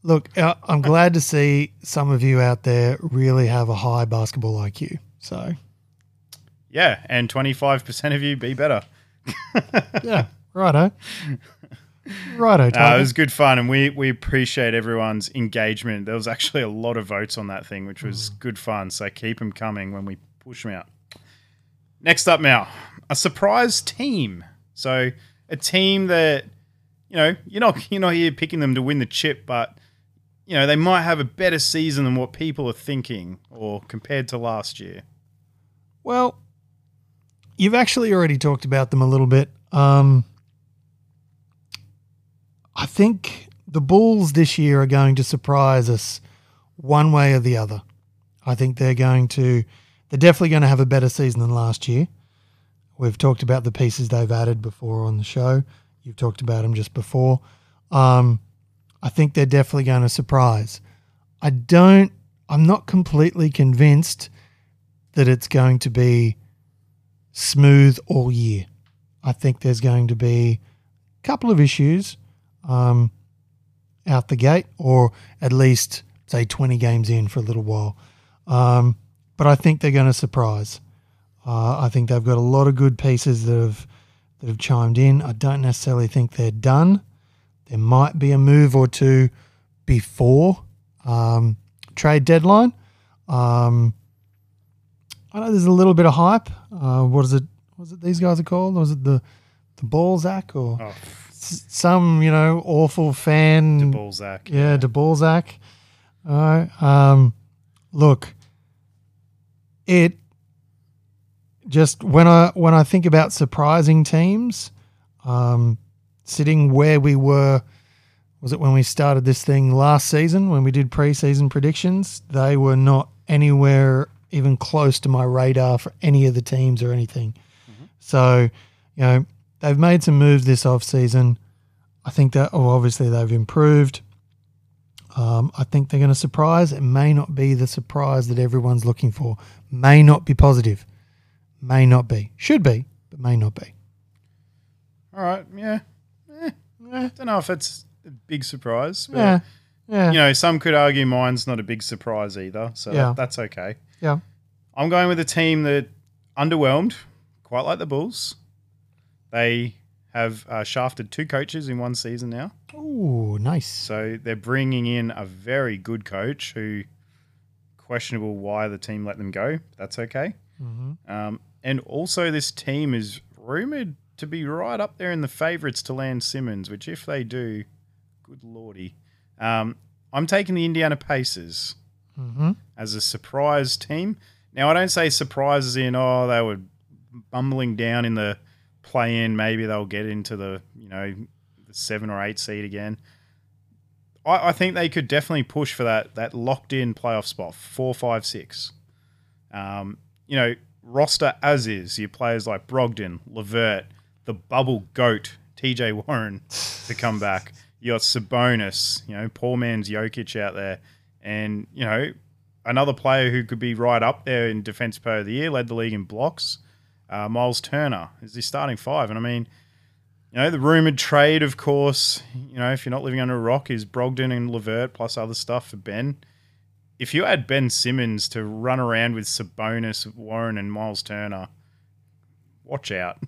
Look, uh, I'm glad to see some of you out there really have a high basketball IQ. So, yeah, and twenty five percent of you be better. [LAUGHS] yeah, righto. Righto, Uh, it was good fun, and we we appreciate everyone's engagement. There was actually a lot of votes on that thing, which was good fun. So keep them coming when we push them out. Next up, now a surprise team. So a team that you know you're not you're not here picking them to win the chip, but you know they might have a better season than what people are thinking, or compared to last year. Well, you've actually already talked about them a little bit. Um, I think the Bulls this year are going to surprise us one way or the other. I think they're going to, they're definitely going to have a better season than last year. We've talked about the pieces they've added before on the show. You've talked about them just before. Um, I think they're definitely going to surprise. I don't, I'm not completely convinced that it's going to be smooth all year. I think there's going to be a couple of issues um, out the gate, or at least say 20 games in for a little while. Um, but I think they're going to surprise. Uh, I think they've got a lot of good pieces that have that have chimed in. I don't necessarily think they're done. There might be a move or two before um, trade deadline. Um, I know there's a little bit of hype. Uh, what is it? Was it these guys are called? Was it the the Balzac or Oh, s- some you know awful fan? Balzac. Yeah, De Balzac. Um, look, it just when I when I think about surprising teams, um, sitting where we were, was it when we started this thing last season when we did preseason predictions? They were not anywhere even close to my radar for any of the teams or anything. So, you know, they've made some moves this off season. I think that, oh, obviously they've improved. Um, I think they're going to surprise. It may not be the surprise that everyone's looking for. May not be positive. May not be. Should be, but may not be. All right, yeah. Eh, Eh. don't know if it's a big surprise. But, Yeah. Yeah. You know, some could argue mine's not a big surprise either, so Yeah. that, that's okay. yeah. I'm going with a team that underwhelmed, quite like the Bulls. They have uh, shafted two coaches in one season now. Oh, nice. So they're bringing in a very good coach who questionable why the team let them go. That's okay. Mm-hmm. Um, and also, this team is rumored to be right up there in the favourites to land Simmons, which, if they do, good lordy. Um, I'm taking the Indiana Pacers Mm-hmm. as a surprise team. Now, I don't say surprises in, oh, they were bumbling down in the play in. Maybe they'll get into the, you know, the seven or eight seed again. I, I think they could definitely push for that that locked in playoff spot, four, five, six. Um, you know, roster as is, your players like Brogdon, Levert, the bubble goat, TJ Warren to come back. You got Sabonis, you know, poor man's Jokic out there. And, you know, another player who could be right up there in Defense Player of the Year, led the league in blocks, uh, Miles Turner is the starting five. And I mean, you know, the rumored trade, of course, you know, if you're not living under a rock, is Brogdon and Levert plus other stuff for Ben. If you add Ben Simmons to run around with Sabonis, Warren, and Miles Turner, watch out.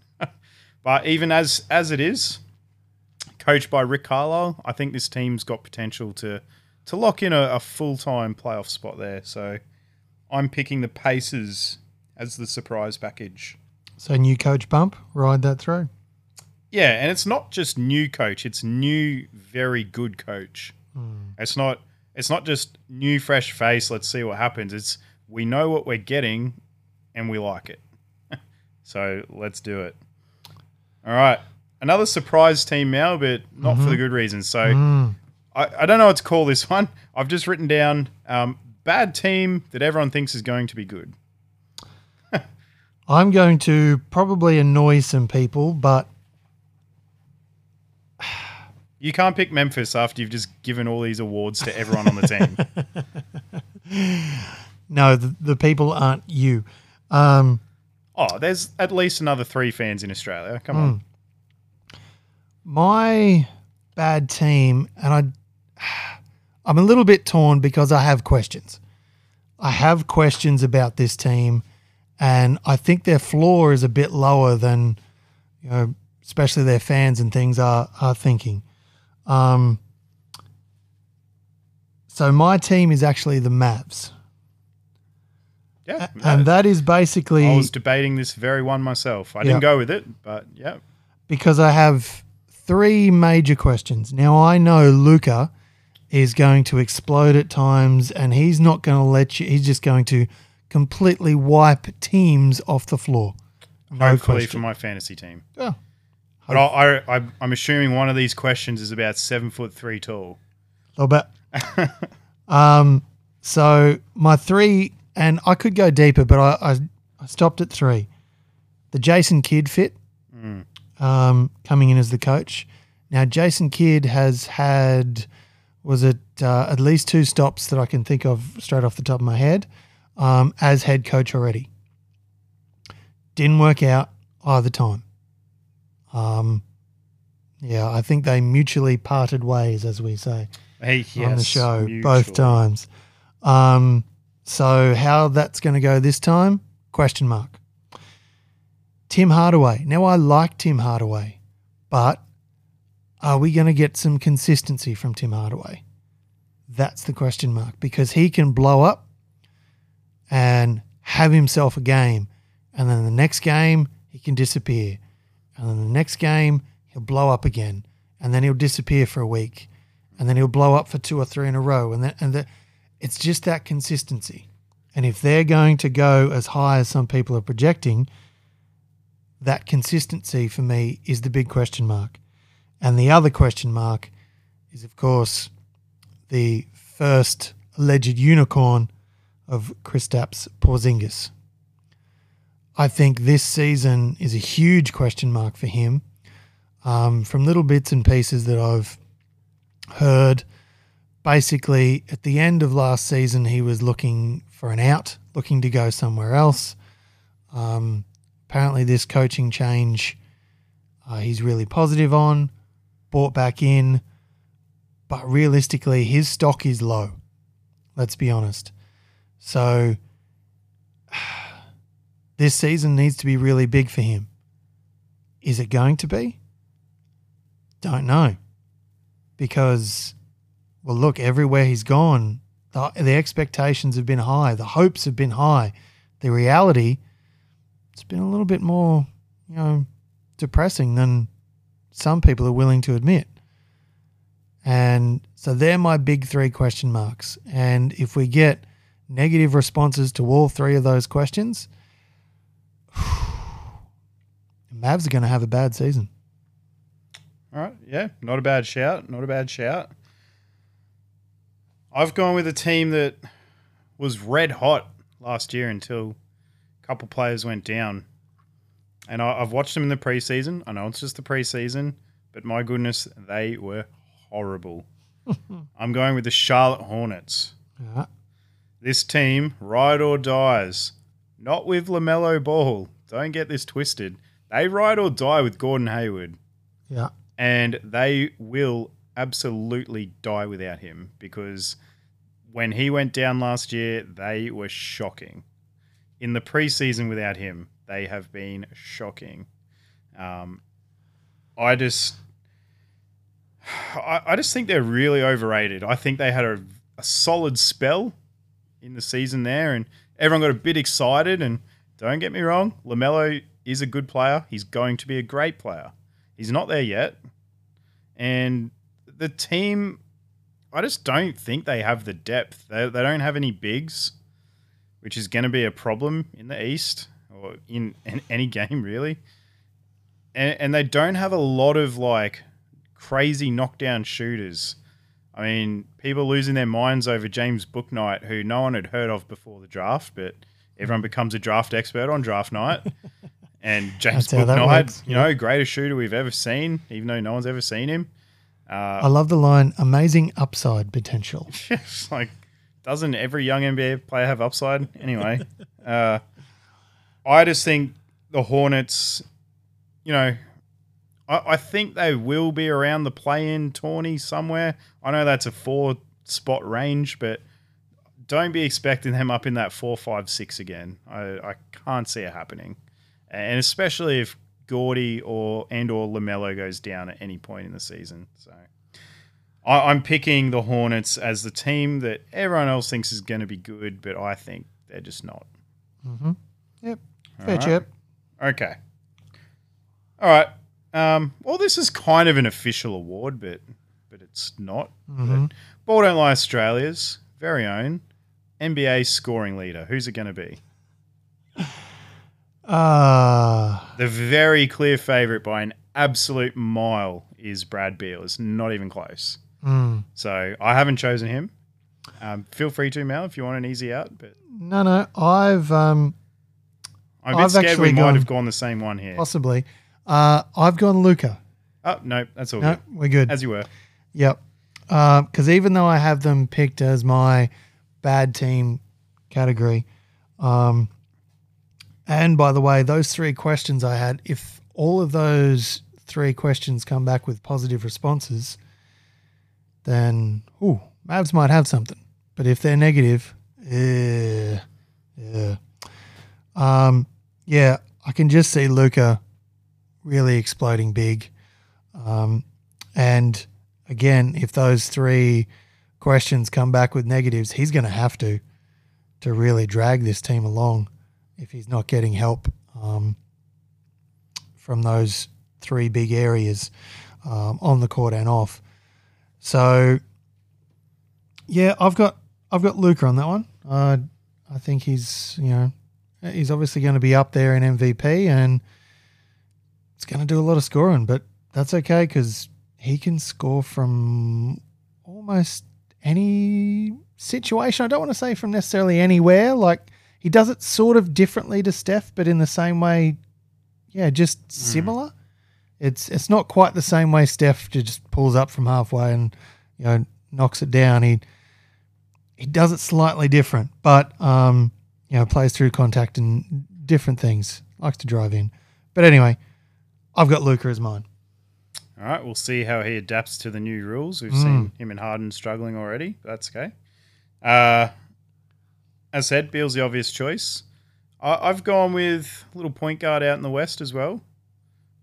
But even as as it is, coached by Rick Carlisle, I think this team's got potential to to lock in a, a full time playoff spot there. So I'm picking the Pacers as the surprise package. So new coach bump, ride that through. Yeah, and it's not just new coach; it's new, very good coach. Hmm. It's not. It's not just new, fresh face. Let's see what happens. It's we know what we're getting, and we like it. [LAUGHS] so let's do it. All right, another surprise team now, but not for the good reasons. So Mm. I, I don't know what to call this [LAUGHS] one. I've just written down um, bad team that everyone thinks is going to be good. I'm going to probably annoy some people, but You can't pick Memphis after you've just given all these awards to everyone on the team. [LAUGHS] no, the, the people aren't you. Um, Oh, there's at least another three fans in Australia. Come on. my bad team, and I, [SIGHS] I'm a little bit torn because I have questions. I have questions about this team, and I think their floor is a bit lower than, you know, especially their fans and things are are thinking. Um, so my team is actually the Mavs, Yeah. and that is basically I was debating this very one myself. I Yeah. didn't go with it, but yeah. because I have three major questions. Now I know Luka is going to explode at times and he's not going to let you he's just going to completely wipe teams off the floor. No Hopefully for my fantasy team. Yeah. But I, I, I, I'm assuming one of these questions is about seven foot three tall. A little bit. um, so my three, and I could go deeper, but I, I, I stopped at three. The Jason Kidd fit, um, coming in as the coach. Now Jason Kidd has had, was it uh, at least two stops that I can think of straight off the top of my head, um, as head coach already. Didn't work out either time. Um, yeah, I think they mutually parted ways, as we say Hey, on the show mutually. both times. Um, so how that's going to go this time? Question mark. Tim Hardaway. Now I like Tim Hardaway, but are we going to get some consistency from Tim Hardaway? That's the question mark because he can blow up and have himself a game, and then the next game he can disappear, and then the next game he'll blow up again, and then he'll disappear for a week, and then he'll blow up for two or three in a row, and then and the, it's just that consistency. And if they're going to go as high as some people are projecting, that consistency for me is the big question mark. And the other question mark is, of course, the first alleged unicorn of Kristaps Porzingis. I think this season is a huge question mark for him. Um, from little bits and pieces that I've heard, basically at the end of last season, he was looking for an out, looking to go somewhere else. Um, apparently, this coaching change uh, he's really positive on, bought back in, but realistically, his stock is low. Let's be honest. So, [SIGHS] this season needs to be really big for him. Is it going to be? Don't know. Because, well, look, everywhere he's gone, the, the expectations have been high, the hopes have been high. The reality, it's been a little bit more, you know, depressing than some people are willing to admit. And so they're my big three question marks. And if we get negative responses to all three of those questions, [SIGHS] Mavs are going to have a bad season. All right. Yeah. Not a bad shout. Not a bad shout. I've gone with a team that was red hot last year until a couple players went down. And I, I've watched them in the preseason. I know it's just the preseason, but my goodness, they were horrible. [LAUGHS] I'm going with the Charlotte Hornets. Yeah. This team, ride or dies. Not with LaMelo Ball. Don't get this twisted. They ride or die with Gordon Hayward. Yeah. And they will absolutely die without him because when he went down last year, they were shocking. In the preseason without him, they have been shocking. Um, I just, [SIGHS] I, just think they're really overrated. I think they had a, a solid spell in the season there, and everyone got a bit excited. And don't get me wrong, Lamelo is a good player. He's going to be a great player. He's not there yet, and the team, I just don't think they have the depth. They, they don't have any bigs, which is going to be a problem in the East or in, in any game really. And, and they don't have a lot of like crazy knockdown shooters. I mean, people losing their minds over James Bouknight, who no one had heard of before the draft, but everyone becomes a draft expert on draft night. [LAUGHS] and James That's how that Bouknight, you know, greatest shooter we've ever seen, even though no one's ever seen him. I love the line amazing upside potential. [LAUGHS] it's like, doesn't every young NBA player have upside? Anyway, [LAUGHS] uh, I just think the Hornets, you know, I, I think they will be around the play-in tourney somewhere. I know that's a four-spot range, but don't be expecting them up in that four, five, six again. I, I can't see it happening, and especially if Gordy or and or Lamelo goes down at any point in the season. So I, I'm picking the Hornets as the team that everyone else thinks is going to be good, but I think they're just not. Yep. Fair Alright. chip. Okay. All right. Um, well, this is kind of an official award, but but it's not. But Ball Don't Lie Australia's very own NBA scoring leader. Who's it going to be? Ah, [SIGHS] The very clear favorite by an absolute mile is Brad Beal. It's not even close. mm. So I haven't chosen him. Um, feel free to, Mel, if you want an easy out. But no, no. I've um, I'm a bit I've scared we might gone- have gone the same one here. possibly. Uh, I've gone Luka. Oh no, that's all No, good. we're good. As you were. Yep. Because even though I have them picked as my bad team category, um, and by the way, those three questions I had, if all of those three questions come back with positive responses, then ooh, Mavs might have something. But if they're negative, eh, yeah, um, yeah, I can just see Luka really exploding big. Um, and again, if those three questions come back with negatives, he's going to have to to really drag this team along if he's not getting help um, from those three big areas um, on the court and off. So, yeah, I've got I've got Luka on that one. Uh, I think he's you know he's obviously going to be up there in MVP and it's going to do a lot of scoring, but that's okay because he can score from almost any situation. I don't want to say from necessarily anywhere. Like he does it sort of differently to Steph, but in the same way, yeah, just similar. It's it's not quite the same way Steph just pulls up from halfway and you know knocks it down. He he does it slightly different, but um, you know plays through contact and different things. Likes to drive in, but anyway, I've got Luka as mine. All right, we'll see how he adapts to the new rules. We've Mm. seen him and Harden struggling already. That's okay. Uh, as said, Beal's the obvious choice. I, I've gone with a little point guard out in the West as well.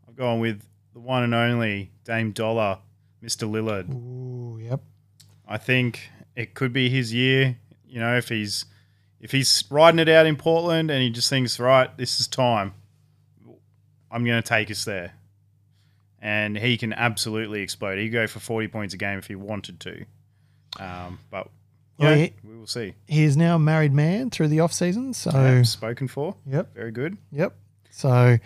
I've gone with the one and only Dame Dollar, Mr. Lillard. Ooh, yep. I think it could be his year. You know, if he's if he's riding it out in Portland and he just thinks, right, this is time. I'm going to take us there, and he can absolutely explode. He'd go for 40 points a game if he wanted to. Um, but Well, yeah, he- we will see. He is now a married man through the off season, so Yeah, spoken for, yep, very good. yep. So,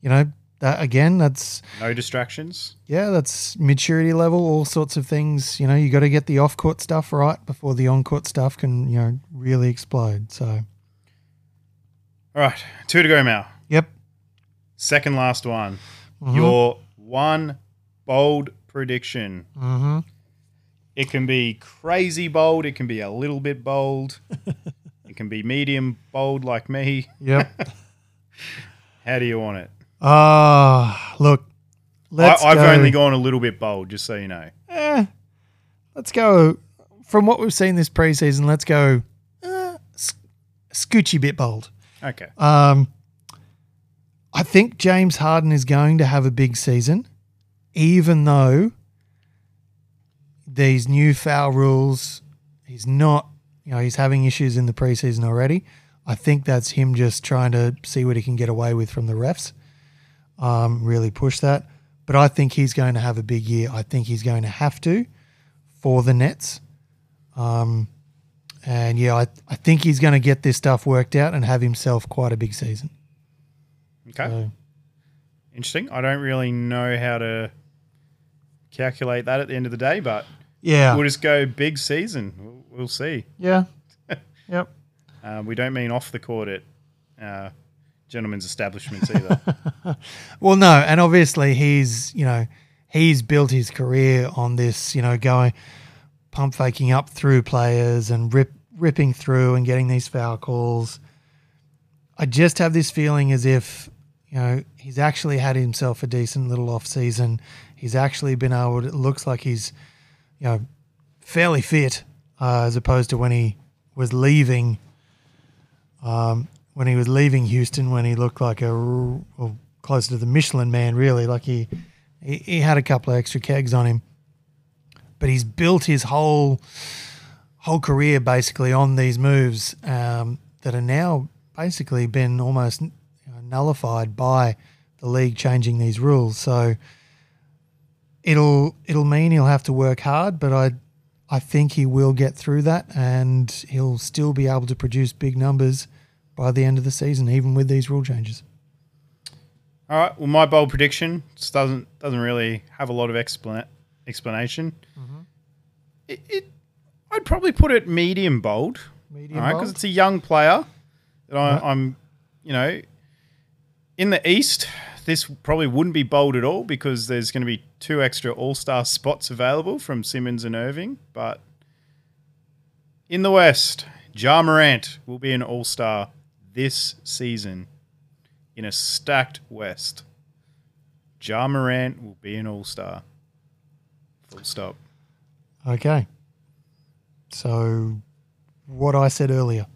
you know, that again, that's No distractions. yeah, that's maturity level, all sorts of things. You know, you got to get the off court stuff right before the on court stuff can you know really explode. So, All right, two to go now. yep, Second last one. Mhm. Your one bold prediction. hmm It can be crazy bold. It can be a little bit bold. [LAUGHS] it can be medium bold like me. yep. [LAUGHS] How do you want it? Ah, look, let's I, I've go. only gone a little bit bold, just so you know. eh, let's go from what we've seen this preseason. Let's go uh, s- scoochy bit bold. Okay. Um, I think James Harden is going to have a big season, even though these new foul rules, he's not, you know, he's having issues in the preseason already. I think that's him just trying to see what he can get away with from the refs, um, really push that. But I think he's going to have a big year. I think he's going to have to for the Nets. Um, and yeah, I, I think he's going to get this stuff worked out and have himself quite a big season. Okay. So, Interesting. I don't really know how to calculate that at the end of the day, but yeah. we'll just go big season. We'll, we'll see. Yeah. [LAUGHS] yep. Uh, we don't mean off the court at uh, gentlemen's establishments either. [LAUGHS] Well, no, and obviously he's, you know, he's built his career on this, you know, going pump faking up through players and rip ripping through and getting these foul calls. I just have this feeling as if, you know, he's actually had himself a decent little off season. He's actually been able to, it looks like he's, you know, fairly fit uh, as opposed to when he was leaving um, when he was leaving Houston, when he looked like a well, closer to the Michelin man, really, like he, he he had a couple of extra kegs on him, but he's built his whole whole career basically on these moves um, that are now basically been almost nullified by the league changing these rules. So it'll it'll mean he'll have to work hard, but I I think he will get through that and he'll still be able to produce big numbers by the end of the season, even with these rule changes. All right. Well, my bold prediction just doesn't doesn't really have a lot of explan- explanation. Mm-hmm. It, it, I'd probably put it medium bold. Medium all right, because it's a young player that I, Right. I'm, you know, in the East. This probably wouldn't be bold at all because there's going to be two extra All Star spots available from Simmons and Irving. But in the West, Ja Morant will be an All Star this season in a stacked West. Ja Morant will be an All Star. Full stop. Okay. So, what I said earlier.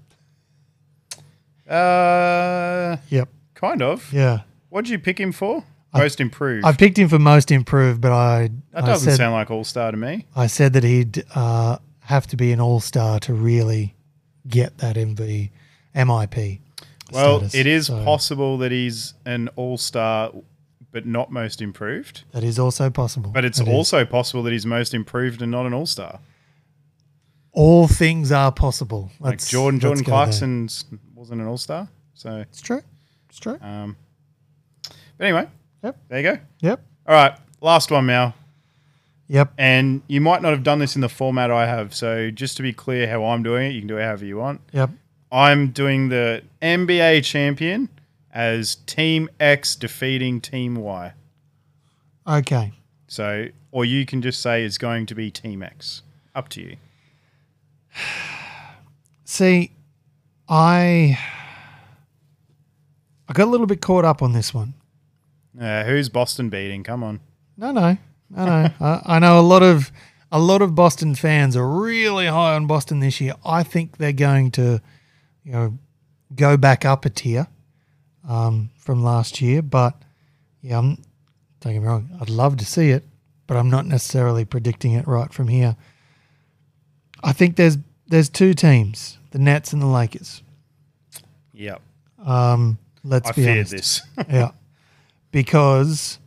Uh, Yep. kind of. Yeah. What did you pick him for? Most improved. I picked him for most improved, but I that doesn't said, sound like All Star to me. I said that he'd uh, have to be an all star to really get that MV MIP. Well, status. it is So possible that he's an All Star, but not most improved. That is also possible. But it's It is. also possible that he's most improved and not an All Star. all things are possible. Like Let's- Jordan Jordan. Clarkson wasn't an All Star. So, It's true. It's true. um, anyway, Yep. there you go. Yep. All right, last one, now. Yep. And you might not have done this in the format I have. So just to be clear how I'm doing it, you can do it however you want. Yep. I'm doing the NBA champion as Team X defeating Team Y. Okay. So, or you can just say it's going to be Team X. Up to you. [SIGHS] See, I I got a little bit caught up on this one. Uh, who's Boston beating? Come on. No, no, no, no. [LAUGHS] I, I know a lot of a lot of Boston fans are really high on Boston this year. I think they're going to, you know, go back up a tier um, from last year. But yeah, I'm, don't get me wrong. I'd love to see it, but I'm not necessarily predicting it right from here. I think there's there's two teams, the Nets and the Lakers. Yep. Um, let's I be feared honest. this. [LAUGHS] yeah, because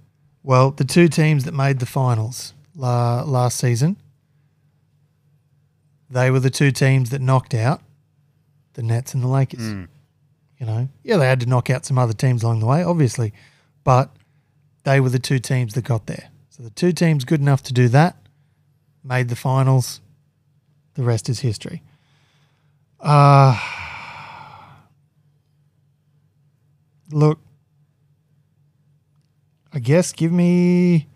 well, the two teams that made the finals la- last season, they were the two teams that knocked out the Nets and the Lakers. Mm. You know, yeah, they had to knock out some other teams along the way, obviously, but they were the two teams that got there. So the two teams good enough to do that made the finals. The rest is history. Uh look, I guess give me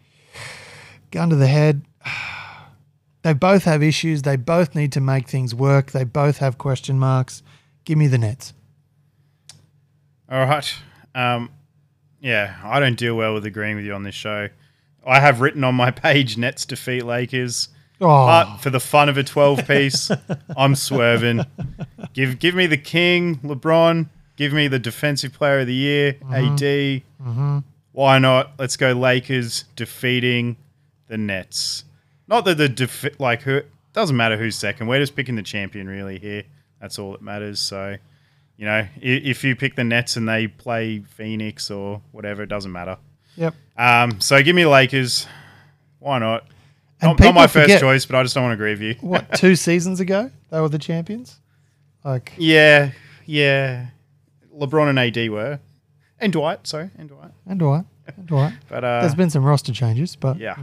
gun to the head. [SIGHS] They both have issues. They both need to make things work. They both have question marks. Give me the Nets. All right. Um, yeah, I don't deal well with agreeing with you on this show. I have written on my [LAUGHS] page Nets defeat Lakers. Oh, But for the fun of a 12 piece, [LAUGHS] I'm swerving. Give give me the king, LeBron. Give me the defensive player of the year, AD. Why not? Let's go Lakers defeating the Nets. Not that the defi- like who doesn't matter who's second. We're just picking the champion really here. That's all that matters. So, you know, if you pick the Nets and they play Phoenix or whatever, it doesn't matter. yep. Um, so give me Lakers. Why not? Not, not my first forget- choice, but I just don't want to agree with you. What [LAUGHS] two seasons ago they were the champions? Like Yeah, yeah. LeBron and AD were, and Dwight. Sorry, and Dwight. And Dwight, and Dwight. But uh, There's been some roster changes, but yeah.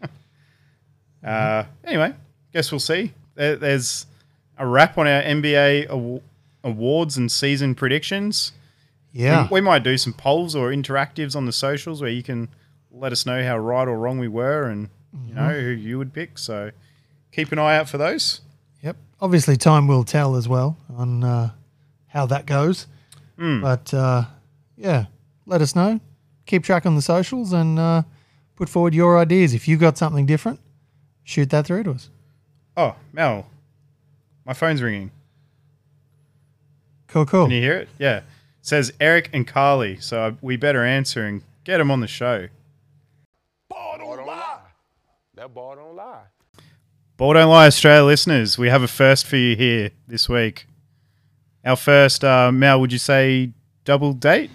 [LAUGHS] uh, anyway, guess we'll see. There, there's a wrap on our NBA aw- awards and season predictions. yeah. We, we might do some polls or interactives on the socials where you can let us know how right or wrong we were, and you know who you would pick. So keep an eye out for those. Yep. Obviously, time will tell as well on uh, how that goes. But uh, yeah, let us know. Keep track on the socials and uh, put forward your ideas. If you've got something different, shoot that through to us. Oh, Mel, my phone's ringing. Cool, cool. Can you hear it? Yeah. It says Eric and Carly, so we better answer and get them on the show. Ball don't lie. That ball don't lie. Ball Don't Lie Australia listeners, we have a first for you here this week. Our first, uh, Mel, would you say double date?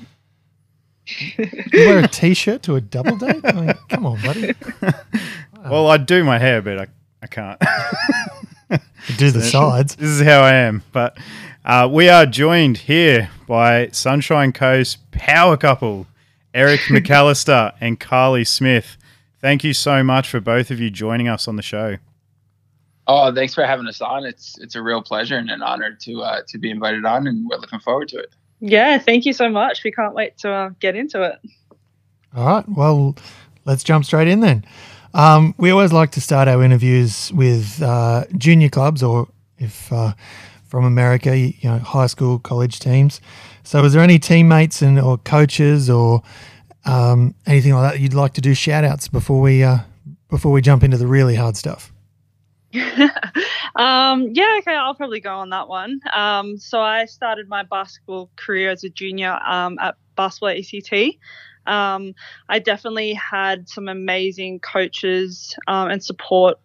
You wear a t-shirt to a double date? I mean, come on, buddy. [LAUGHS] Well, I do my hair, but I, I can't. Do the sides. this is how I am. But uh, we are joined here by Sunshine Coast power couple, Eric [LAUGHS] McAllister and Carly Smith. Thank you so much for both of you joining us on the show. Oh, thanks for having us on. It's it's a real pleasure and an honor to uh, to be invited on, and we're looking forward to it. Yeah, thank you so much. We can't wait to uh, get into it. All right. Well, let's jump straight in then. Um, we always like to start our interviews with uh, junior clubs, or if uh, from America, you know, high school, college teams. So, is there any teammates and or coaches or um, anything like that you'd like to do shout outs before we uh, before we jump into the really hard stuff? [LAUGHS] um, yeah, okay, I'll probably go on that one. Um, so I started my basketball career as a junior um, at Basketball ACT. Um, I definitely had some amazing coaches um, and support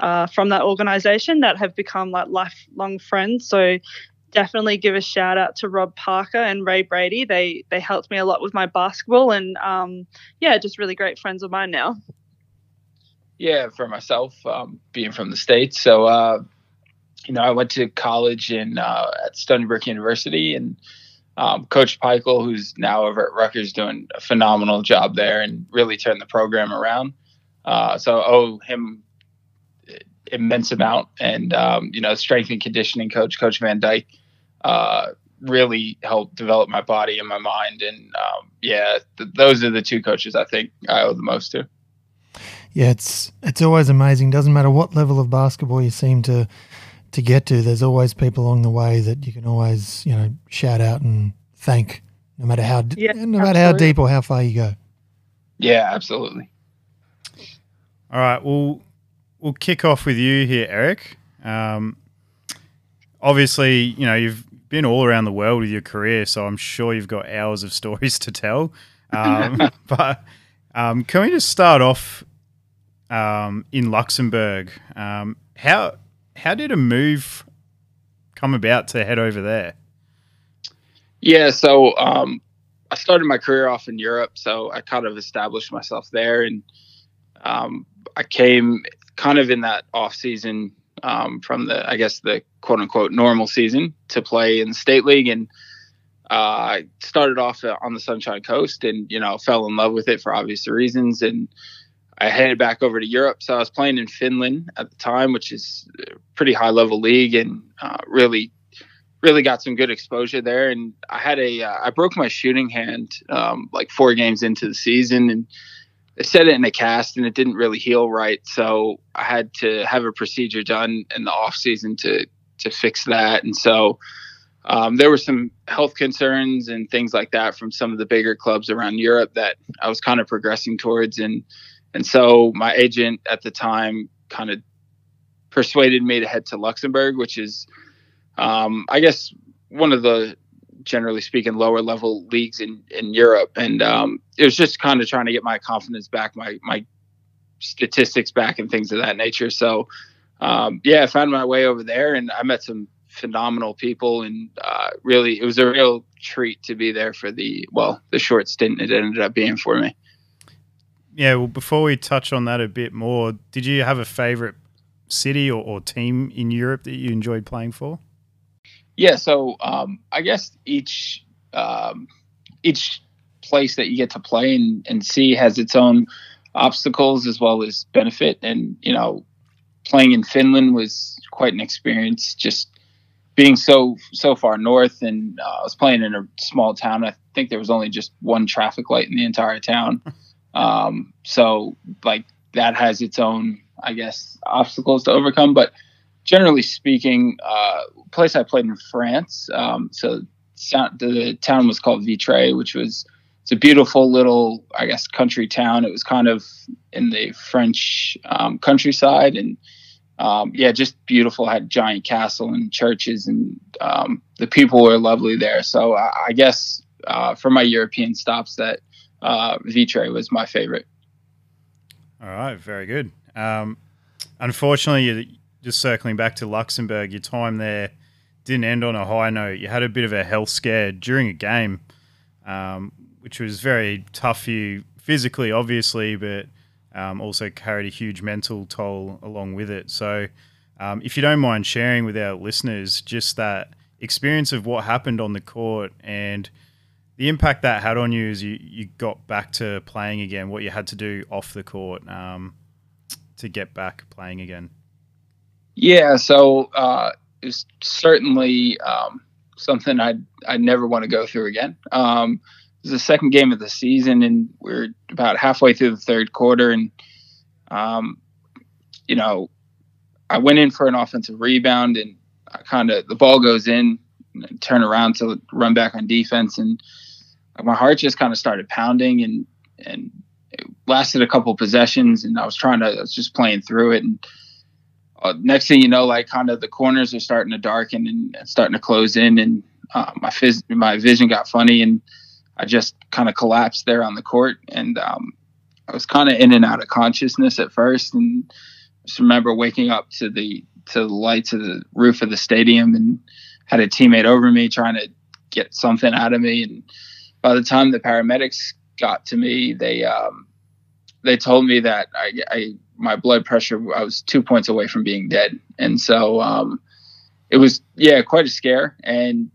uh, from that organization that have become like lifelong friends. So definitely give a shout out to Rob Parker and Ray Brady. They they helped me a lot with my basketball and um, yeah, just really great friends of mine now. Yeah, for myself, um, being from the states, so uh, you know, I went to college in uh, at Stony Brook University, and um, Coach Pikiell, who's now over at Rutgers, doing a phenomenal job there and really turned the program around. Uh, so I owe him immense amount. And um, you know, strength and conditioning coach, Coach Van Dyke, uh, really helped develop my body and my mind. And um, yeah, th- those are the two coaches I think I owe the most to. Yeah, it's it's always amazing. Doesn't matter what level of basketball you seem to to get to. There's always people along the way that you can always you know shout out and thank, no matter how Yeah, no matter how deep or how far you go. Yeah, absolutely. All right, we'll we'll kick off with you here, Eric. Um, obviously, you know you've been all around the world with your career, so I'm sure you've got hours of stories [LAUGHS] to tell. Um, [LAUGHS] but um, can we just start off um, in Luxembourg? Um, how how did a move come about to head over there? Yeah, so um, I started my career off in Europe, so I kind of established myself there, and um, I came kind of in that off season um, from the, I guess, the quote unquote normal season to play in the state league, and uh, I started off on the Sunshine Coast, and you know, fell in love with it for obvious reasons, and I headed back over to Europe. So I was playing in Finland at the time, which is a pretty high level league, and uh, really really got some good exposure there. And I had a, uh, I broke my shooting hand um, like four games into the season, and I set it in a cast, and it didn't really heal right. So I had to have a procedure done in the off season to to fix that. And so um, there were some health concerns and things like that from some of the bigger clubs around Europe that I was kind of progressing towards, and and so my agent at the time kind of persuaded me to head to Luxembourg, which is um, I guess one of the generally speaking lower level leagues in in Europe, and um, it was just kind of trying to get my confidence back, my my statistics back, and things of that nature. So um, yeah, I found my way over there, and I met some phenomenal people, and uh, really it was a real treat to be there for the well the short stint it ended up being for me. Yeah, well, before we touch on that a bit more, did you have a favorite city or, or team in Europe that you enjoyed playing for? Yeah, so um, I guess each um, each place that you get to play and, and see has its own obstacles as well as benefit. And you know, playing in Finland was quite an experience. Just being so so far north, and uh, I was playing in a small town. I think there was only just one traffic light in the entire town. [LAUGHS] Um, so like that has its own, I guess, obstacles to overcome. But generally speaking, uh, place I played in France. Um, so the town was called Vitré, which was it's a beautiful little, I guess, country town. It was kind of in the French um, countryside, and um, yeah, just beautiful. Had giant castle and churches, and um, the people were lovely there. So I, I guess uh, for my European stops, that uh, Vitré was my favorite. All right, very good. Um, unfortunately, just circling back to Luxembourg, your time there didn't end on a high note. You had a bit of a health scare during a game, um, which was very tough for you physically, obviously, but um, also carried a huge mental toll along with it. So, um, if you don't mind sharing with our listeners just that experience of what happened on the court and the impact that had on you is you, you got back to playing again, what you had to do off the court um, to get back playing again. Yeah, so uh, it's certainly um, something I'd I'd never want to go through again. Um, it was the second game of the season, and we're about halfway through the third quarter, and um, you know, I went in for an offensive rebound, and I kind of the ball goes in, turn around to run back on defense, and my heart just kind of started pounding, and and it lasted a couple possessions, and I was trying to I was just playing through it, and uh, next thing you know, like kind of the corners are starting to darken and, and starting to close in, and uh, my phys- my vision got funny, and I just kind of collapsed there on the court, and um, I was kind of in and out of consciousness at first, and just remember waking up to the to the lights of the roof of the stadium, and had a teammate over me trying to get something out of me, and by the time the paramedics got to me, they um, they told me that I, I my blood pressure I was two points away from being dead, and so um, it was yeah quite a scare. And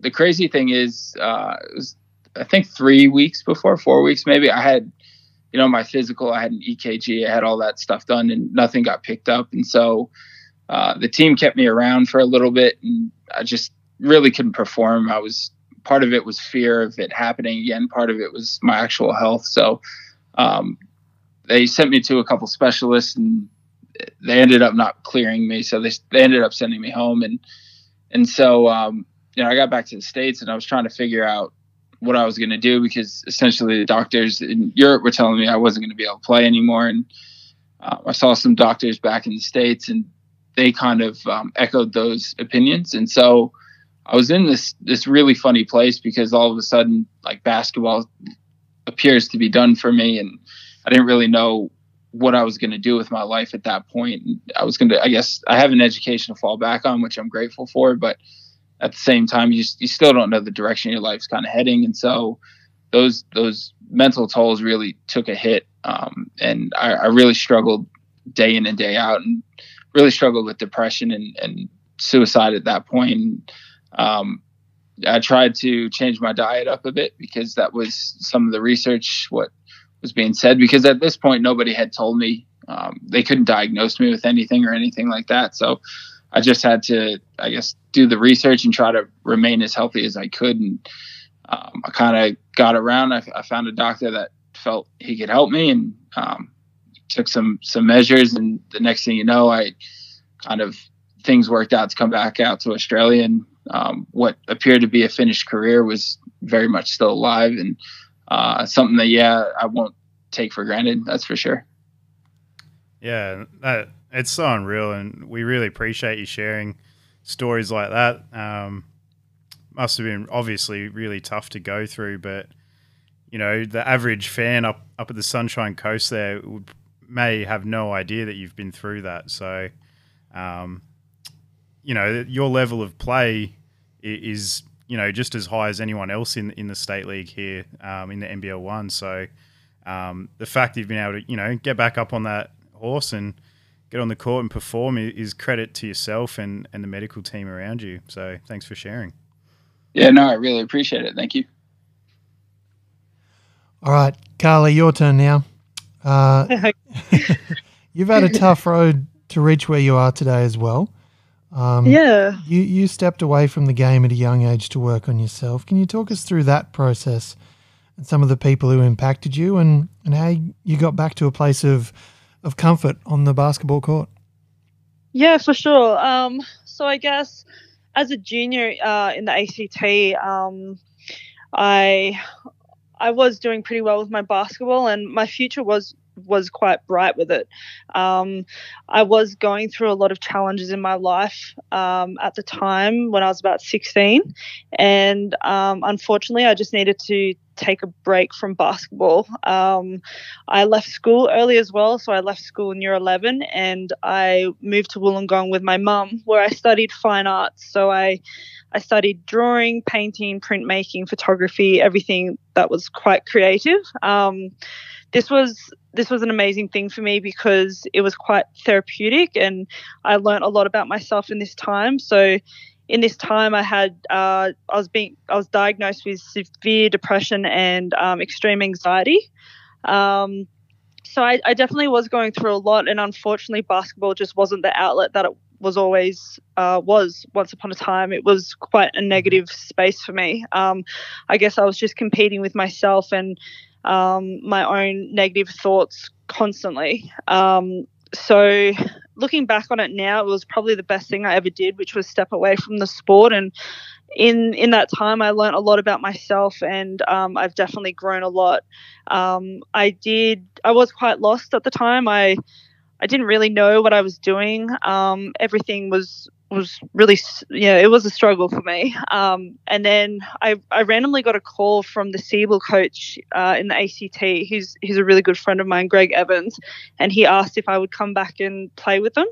the crazy thing is, uh, was I think three weeks before, four weeks maybe, I had you know, my physical, I had an EKG, I had all that stuff done, and nothing got picked up. And so uh, the team kept me around for a little bit, and I just really couldn't perform. I was part of it was fear of it happening again. Part of it was my actual health. So um, they sent me to a couple specialists, and they ended up not clearing me. So they they ended up sending me home, and and so um, you know I got back to the states, and I was trying to figure out what I was going to do because essentially the doctors in Europe were telling me I wasn't going to be able to play anymore, and uh, I saw some doctors back in the states, and they kind of um, echoed those opinions, and so I was in this this really funny place because all of a sudden like basketball appears to be done for me, and I didn't really know what I was going to do with my life at that point. I was going to, I guess, I have an education to fall back on, which I'm grateful for, but at the same time, you you still don't know the direction your life's kind of heading, and so those those mental tolls really took a hit, um, and I, I really struggled day in and day out, and really struggled with depression and, and suicide at that point. Um, I tried to change my diet up a bit because that was some of the research what was being said. Because at this point, nobody had told me um, they couldn't diagnose me with anything or anything like that. So I just had to, I guess, do the research and try to remain as healthy as I could. And um, I kind of got around. I, I, found a doctor that felt he could help me, and um, took some some measures. And the next thing you know, I kind of things worked out to come back out to Australia, and um, what appeared to be a finished career was very much still alive, and uh, something that yeah, I won't take for granted. That's for sure. Yeah, that it's so unreal, and we really appreciate you sharing stories like that. Um, must have been obviously really tough to go through, but you know, the average fan up up at the Sunshine Coast there would, may have no idea that you've been through that. So, um, you know, your level of play is you know just as high as anyone else in in the state league here um, in the NBL one. So, um, the fact that you've been able to you know get back up on that horse and get on the court and perform is credit to yourself and, and the medical team around you. So thanks for sharing. Yeah, no, I really appreciate it. Thank you. All right, Carly, your turn now. Uh, [LAUGHS] [LAUGHS] you've had a tough road to reach where you are today as well. Um, yeah. You you stepped away from the game at a young age to work on yourself. Can you talk us through that process and some of the people who impacted you and, and how you got back to a place of of comfort on the basketball court? Yeah, for sure. Um, so I guess as a junior uh, in the ACT, um, I I was doing pretty well with my basketball, and my future was was quite bright with it. Um, I was going through a lot of challenges in my life um, at the time when I was about 16, and um, unfortunately, I just needed to take a break from basketball. Um, I left school early as well, so I left school in year 11 and I moved to Wollongong with my mum, where I studied fine arts. So I I studied drawing, painting, printmaking, photography, everything that was quite creative. Um, this was this was an amazing thing for me because it was quite therapeutic and I learned a lot about myself in this time. So in this time I had uh, I was being I was diagnosed with severe depression and um, extreme anxiety. Um, so I, I, definitely was going through a lot, and unfortunately, basketball just wasn't the outlet that it was always uh, was. Once upon a time, it was quite a negative space for me. Um, I guess I was just competing with myself and um, my own negative thoughts constantly. Um, so looking back on it now, it was probably the best thing I ever did, which was step away from the sport. And in in that time, I learned a lot about myself, and um, I've definitely grown a lot. Um, I did. I was quite lost at the time. I I didn't really know what I was doing. Um, everything was was really yeah it was a struggle for me. Um, and then I, I randomly got a call from the SEABL coach uh, in the ACT who's who's a really good friend of mine Greg Evans and he asked if I would come back and play with them.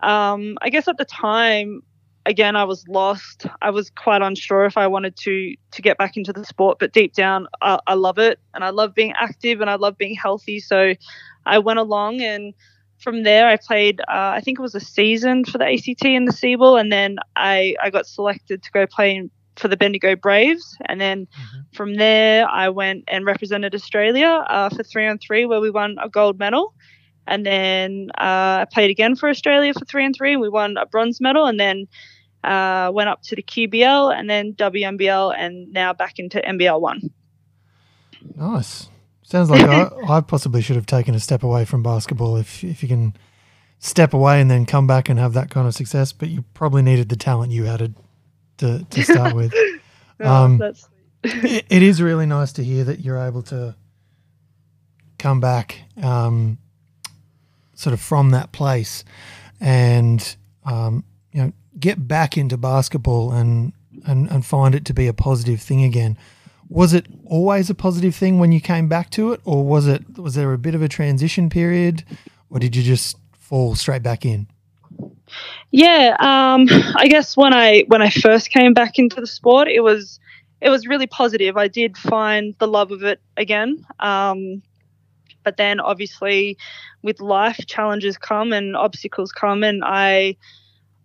Um, I guess at the time again I was lost. I was quite unsure if I wanted to to get back into the sport but deep down I, I love it and I love being active and I love being healthy. So I went along and from there, I played, uh, I think it was a season for the ACT and the SEABL, and then I, I got selected to go play in, for the Bendigo Braves, and then Mhm. from there I went and represented Australia uh, for three on three, where we won a gold medal. And then uh, I played again for Australia for three and three, and we won a bronze medal. And then uh, went up to the QBL, and then WNBL, and now back into NBL one. Nice. Sounds like I, I possibly should have taken a step away from basketball if if you can step away and then come back and have that kind of success. But you probably needed the talent you had to to start with. [LAUGHS] Oh, [LAUGHS] Um, that's it, it is really nice to hear that you're able to come back um, sort of from that place and um, you know get back into basketball and, and and find it to be a positive thing again was it always a positive thing when you came back to it or was it was there a bit of a transition period or did you just fall straight back in Yeah, um, I guess when I when I first came back into the sport, it was it was really positive. I did find the love of it again, um, but then obviously with life, challenges come and obstacles come, and I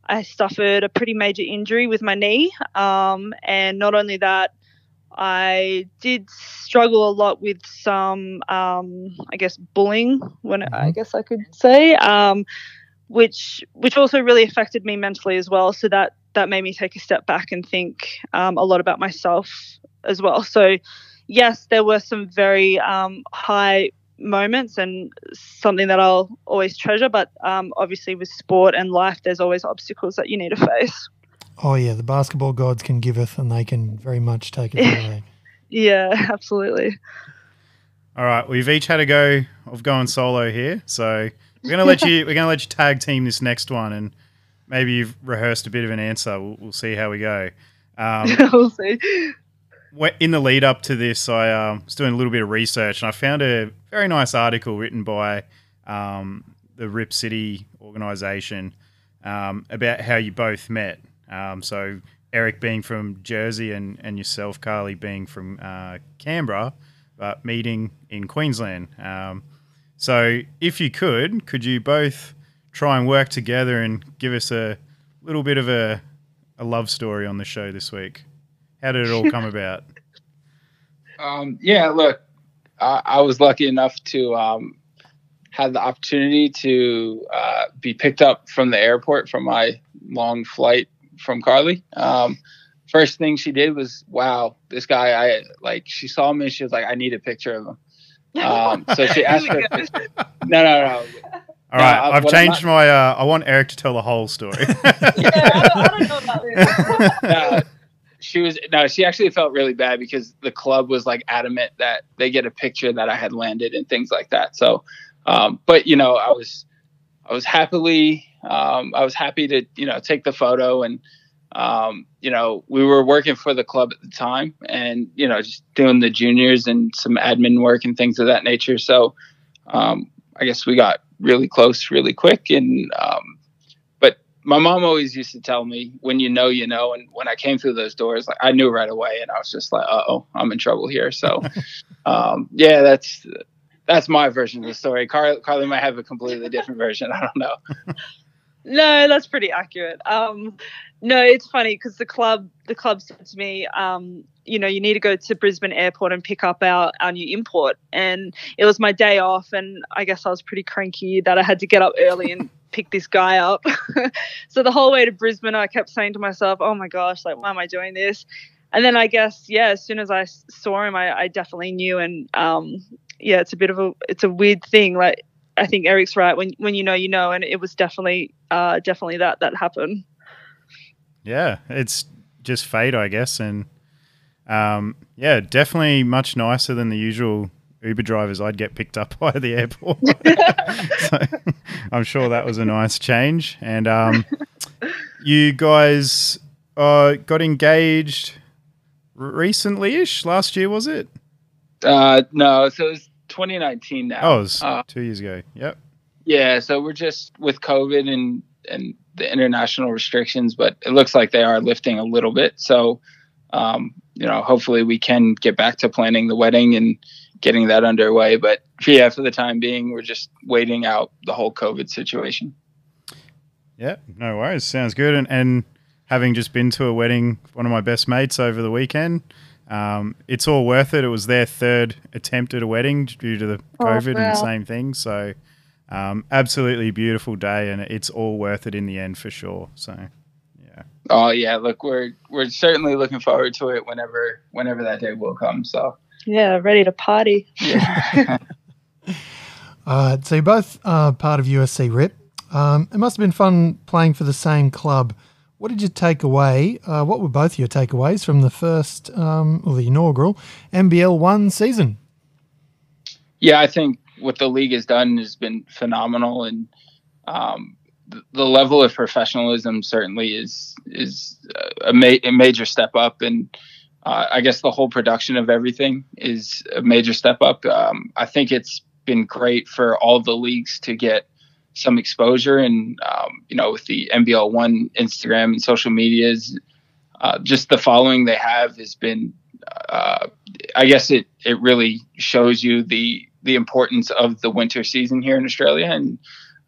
I suffered a pretty major injury with my knee, um, and not only that. I did struggle a lot with some, um, I guess, bullying. When I Mhm. guess I could say, um, which which also really affected me mentally as well. So that that made me take a step back and think um, a lot about myself as well. So yes, there were some very um, high moments and something that I'll always treasure. But um, obviously, with sport and life, there's always obstacles that you need to [LAUGHS] face. Oh yeah the basketball gods can giveth and they can very much take it away [LAUGHS] Yeah, absolutely. All right, we've each had a go of going solo here, so we're gonna let you [LAUGHS] we're gonna let you tag team this next one, and maybe you've rehearsed a bit of an answer. We'll, we'll see how we go. Um, [LAUGHS] we'll see. in the lead up to this, I um, was doing a little bit of research, and I found a very nice article written by um, the Rip City organisation um, about how you both met. Um, so Eric being from Jersey and, and yourself, Carly, being from uh, Canberra, but meeting in Queensland. Um, so if you could, could you both try and work together and give us a little bit of a, a love story on the show this week? How did it all come [LAUGHS] about? Um, yeah, look, I, I was lucky enough to um, have the opportunity to uh, be picked up from the airport from my long flight from Carly. Um, first thing she did was, wow, this guy, I like, she saw me and she was like, I need a picture of him. Um, so she [LAUGHS] asked for a. No, no, no. All No, I- I've what I'm changed my. Uh, I want Eric to tell the whole story. [LAUGHS] Yeah, I don't, I don't know about this. [LAUGHS] no, she was no, she actually felt really bad because the club was like adamant that they get a picture that I had landed and things like that. So, um, but you know, I was, I was happily, um, I was happy to you know take the photo and, um, you know, we were working for the club at the time and you know just doing the juniors and some admin work and things of that nature. So, um, I guess we got really close really quick and. Um, but my mom always used to tell me when you know you know and when i came through those doors like i knew right away and i was just like Uh oh i'm in trouble here so [LAUGHS] um, yeah that's that's my version of the story Car- carly might have a completely different version i don't know No, that's pretty accurate. Um, no, it's funny because the club the club said to me, um, you know, you need to go to Brisbane Airport and pick up our, our new import. And it was my day off, and I guess I was pretty cranky that I had to get up early and [LAUGHS] pick this guy up. [LAUGHS] so the whole way to Brisbane, I kept saying to myself, "Oh my gosh, like why am I doing this?" And then I guess, yeah, as soon as I saw him, I, I definitely knew. And um, yeah, it's a bit of a it's a weird thing, like. I think Eric's right. When when you know, you know, and it was definitely uh, definitely that that happened. yeah, it's just fate, I guess, and um, yeah, definitely much nicer than the usual Uber drivers I'd get picked up [LAUGHS] by the airport. [LAUGHS] so I'm sure that was a nice change. And um, you guys uh, got engaged recently-ish. Last year was it? uh, no so it's 2019 now Oh, Uh, two years ago. Yep. yeah so we're just with covid and and the international restrictions but it looks like they are lifting a little bit so um, you know hopefully we can get back to planning the wedding and getting that underway but yeah for the time being we're just waiting out the whole covid situation Yeah, no worries. Sounds good. And, and having just been to a wedding, one of my best mates over the weekend. Um, it's all worth it. It was their third attempt at a wedding due to the Oh, COVID and the same thing. So, um, absolutely beautiful day, and it's all worth it in the end for sure. So, yeah. Oh yeah, look, we're we're certainly looking forward to it whenever whenever that day will come. So Yeah, ready to party. yeah. [LAUGHS] Uh, so you're both uh, part of USC RIP. Um, it must have been fun playing for the same club. What did you take away? Uh, what were both your takeaways from the first, um, or the inaugural NBL one season? yeah, I think what the league has done has been phenomenal, and um, th- the level of professionalism certainly is is a, ma- a major step up, and uh, I guess the whole production of everything is a major step up. Um, I think it's been great for all the leagues to get some exposure, and um, you know, with the NBL One Instagram and social medias, uh, just the following they have has been. Uh, I guess it, it really shows you the the importance of the winter season here in Australia, and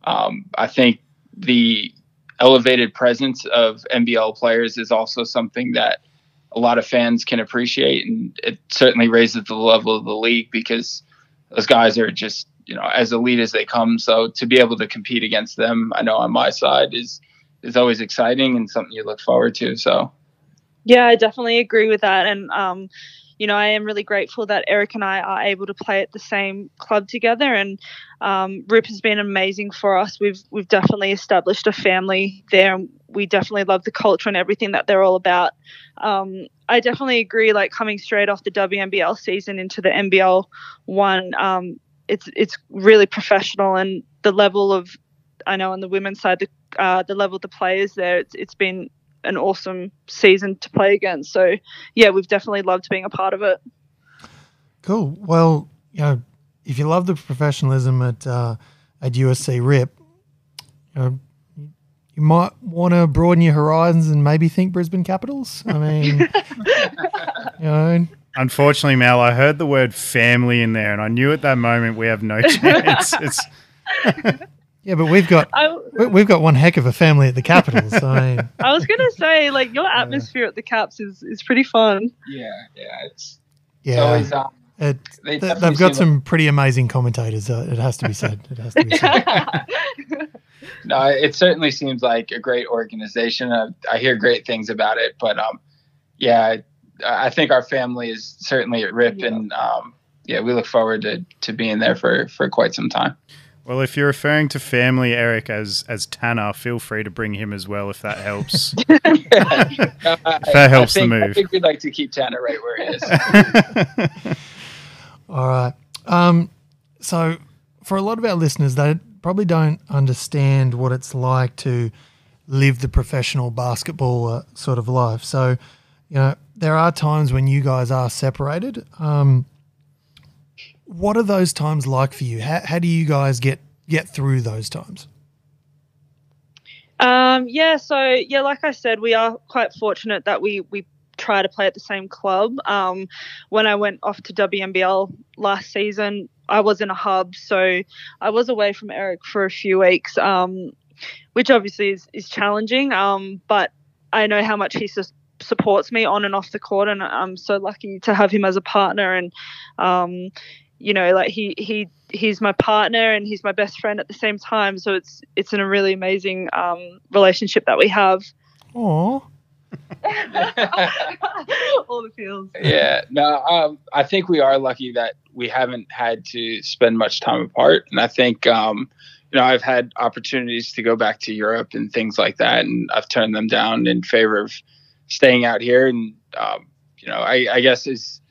um, I think the elevated presence of NBL players is also something that a lot of fans can appreciate, and it certainly raises the level of the league because those guys are just you know as elite as they come. So to be able to compete against them, I know on my side is is always exciting and something you look forward to. So Yeah, I definitely agree with that. And, um, you know, I am really grateful that Eric and I are able to play at the same club together. And um, RIP has been amazing for us. We've we've definitely established a family there, and we definitely love the culture and everything that they're all about. Um, I definitely agree. Like coming straight off the WNBL season into the NBL one, um, it's it's really professional, and the level of I know on the women's side, the uh, the level of the players there, it's it's been an awesome season to play against. So yeah, we've definitely loved being a part of it. Cool. Well, you know, if you love the professionalism at uh, at USC RIP, you, know, you might want to broaden your horizons and maybe think Brisbane Capitals. I mean, [LAUGHS] you know, Unfortunately, Mel, I heard the word family in there, and I knew at that moment we have no [LAUGHS] chance. It's yeah, but we've got I, we- we've got one heck of a family at the Capitals. I I was gonna say like your atmosphere at the Caps is is pretty fun. yeah, yeah, it's, it's yeah, always um, it, they they, definitely they've got seem some pretty amazing commentators. Uh, it has to be said. It has to be said. [LAUGHS] No, it certainly seems like a great organization. I, I hear great things about it, but um, yeah, I, I think our family is certainly at RIP, Yeah. and um, yeah, we look forward to, to being there for, for quite some time. well, if you're referring to family, Eric, as as Tanner, feel free to bring him as well if that helps. [LAUGHS] that helps the move. I think we'd like to keep Tanner right where he is. [LAUGHS] All right. Um, so, for a lot of our listeners, they probably don't understand what it's like to live the professional basketball uh, sort of life. So, you know, there are times when you guys are separated. Um, what are those times like for you? How, how do you guys get get through those times? Um, yeah, so yeah, like I said, we are quite fortunate that we we try to play at the same club. Um, when I went off to WNBL last season, I was in a hub, so I was away from Eric for a few weeks, um, which obviously is is challenging. Um, but I know how much he sus- supports me on and off the court, and I'm so lucky to have him as a partner. And um, you know, like he he he's my partner and he's my best friend at the same time. So it's it's in a really amazing um, relationship that we have. Oh, [LAUGHS] All the feels. yeah, no, um, I think we are lucky that we haven't had to spend much time apart, and I think um, you know I've had opportunities to go back to Europe and things like that, and I've turned them down in favor of staying out here. And um, you know, I, I guess is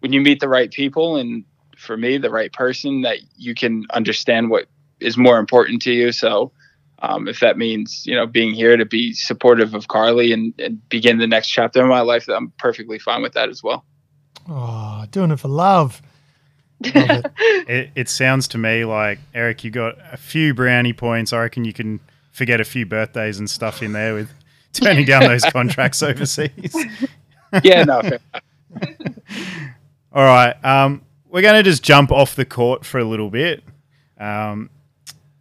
when you meet the right people, and for me, the right person, that you can understand what is more important to you. So. Um, if that means you know being here to be supportive of Carly and, and begin the next chapter of my life, I'm perfectly fine with that as well. oh, doing it for love. Love it. [LAUGHS] it, it sounds to me like Eric, you got a few brownie points. I reckon you can forget a few birthdays and stuff in there with [LAUGHS] turning down those contracts overseas. [LAUGHS] Yeah, no. [LAUGHS] All right. Um, we're going to just jump off the court for a little bit. Um,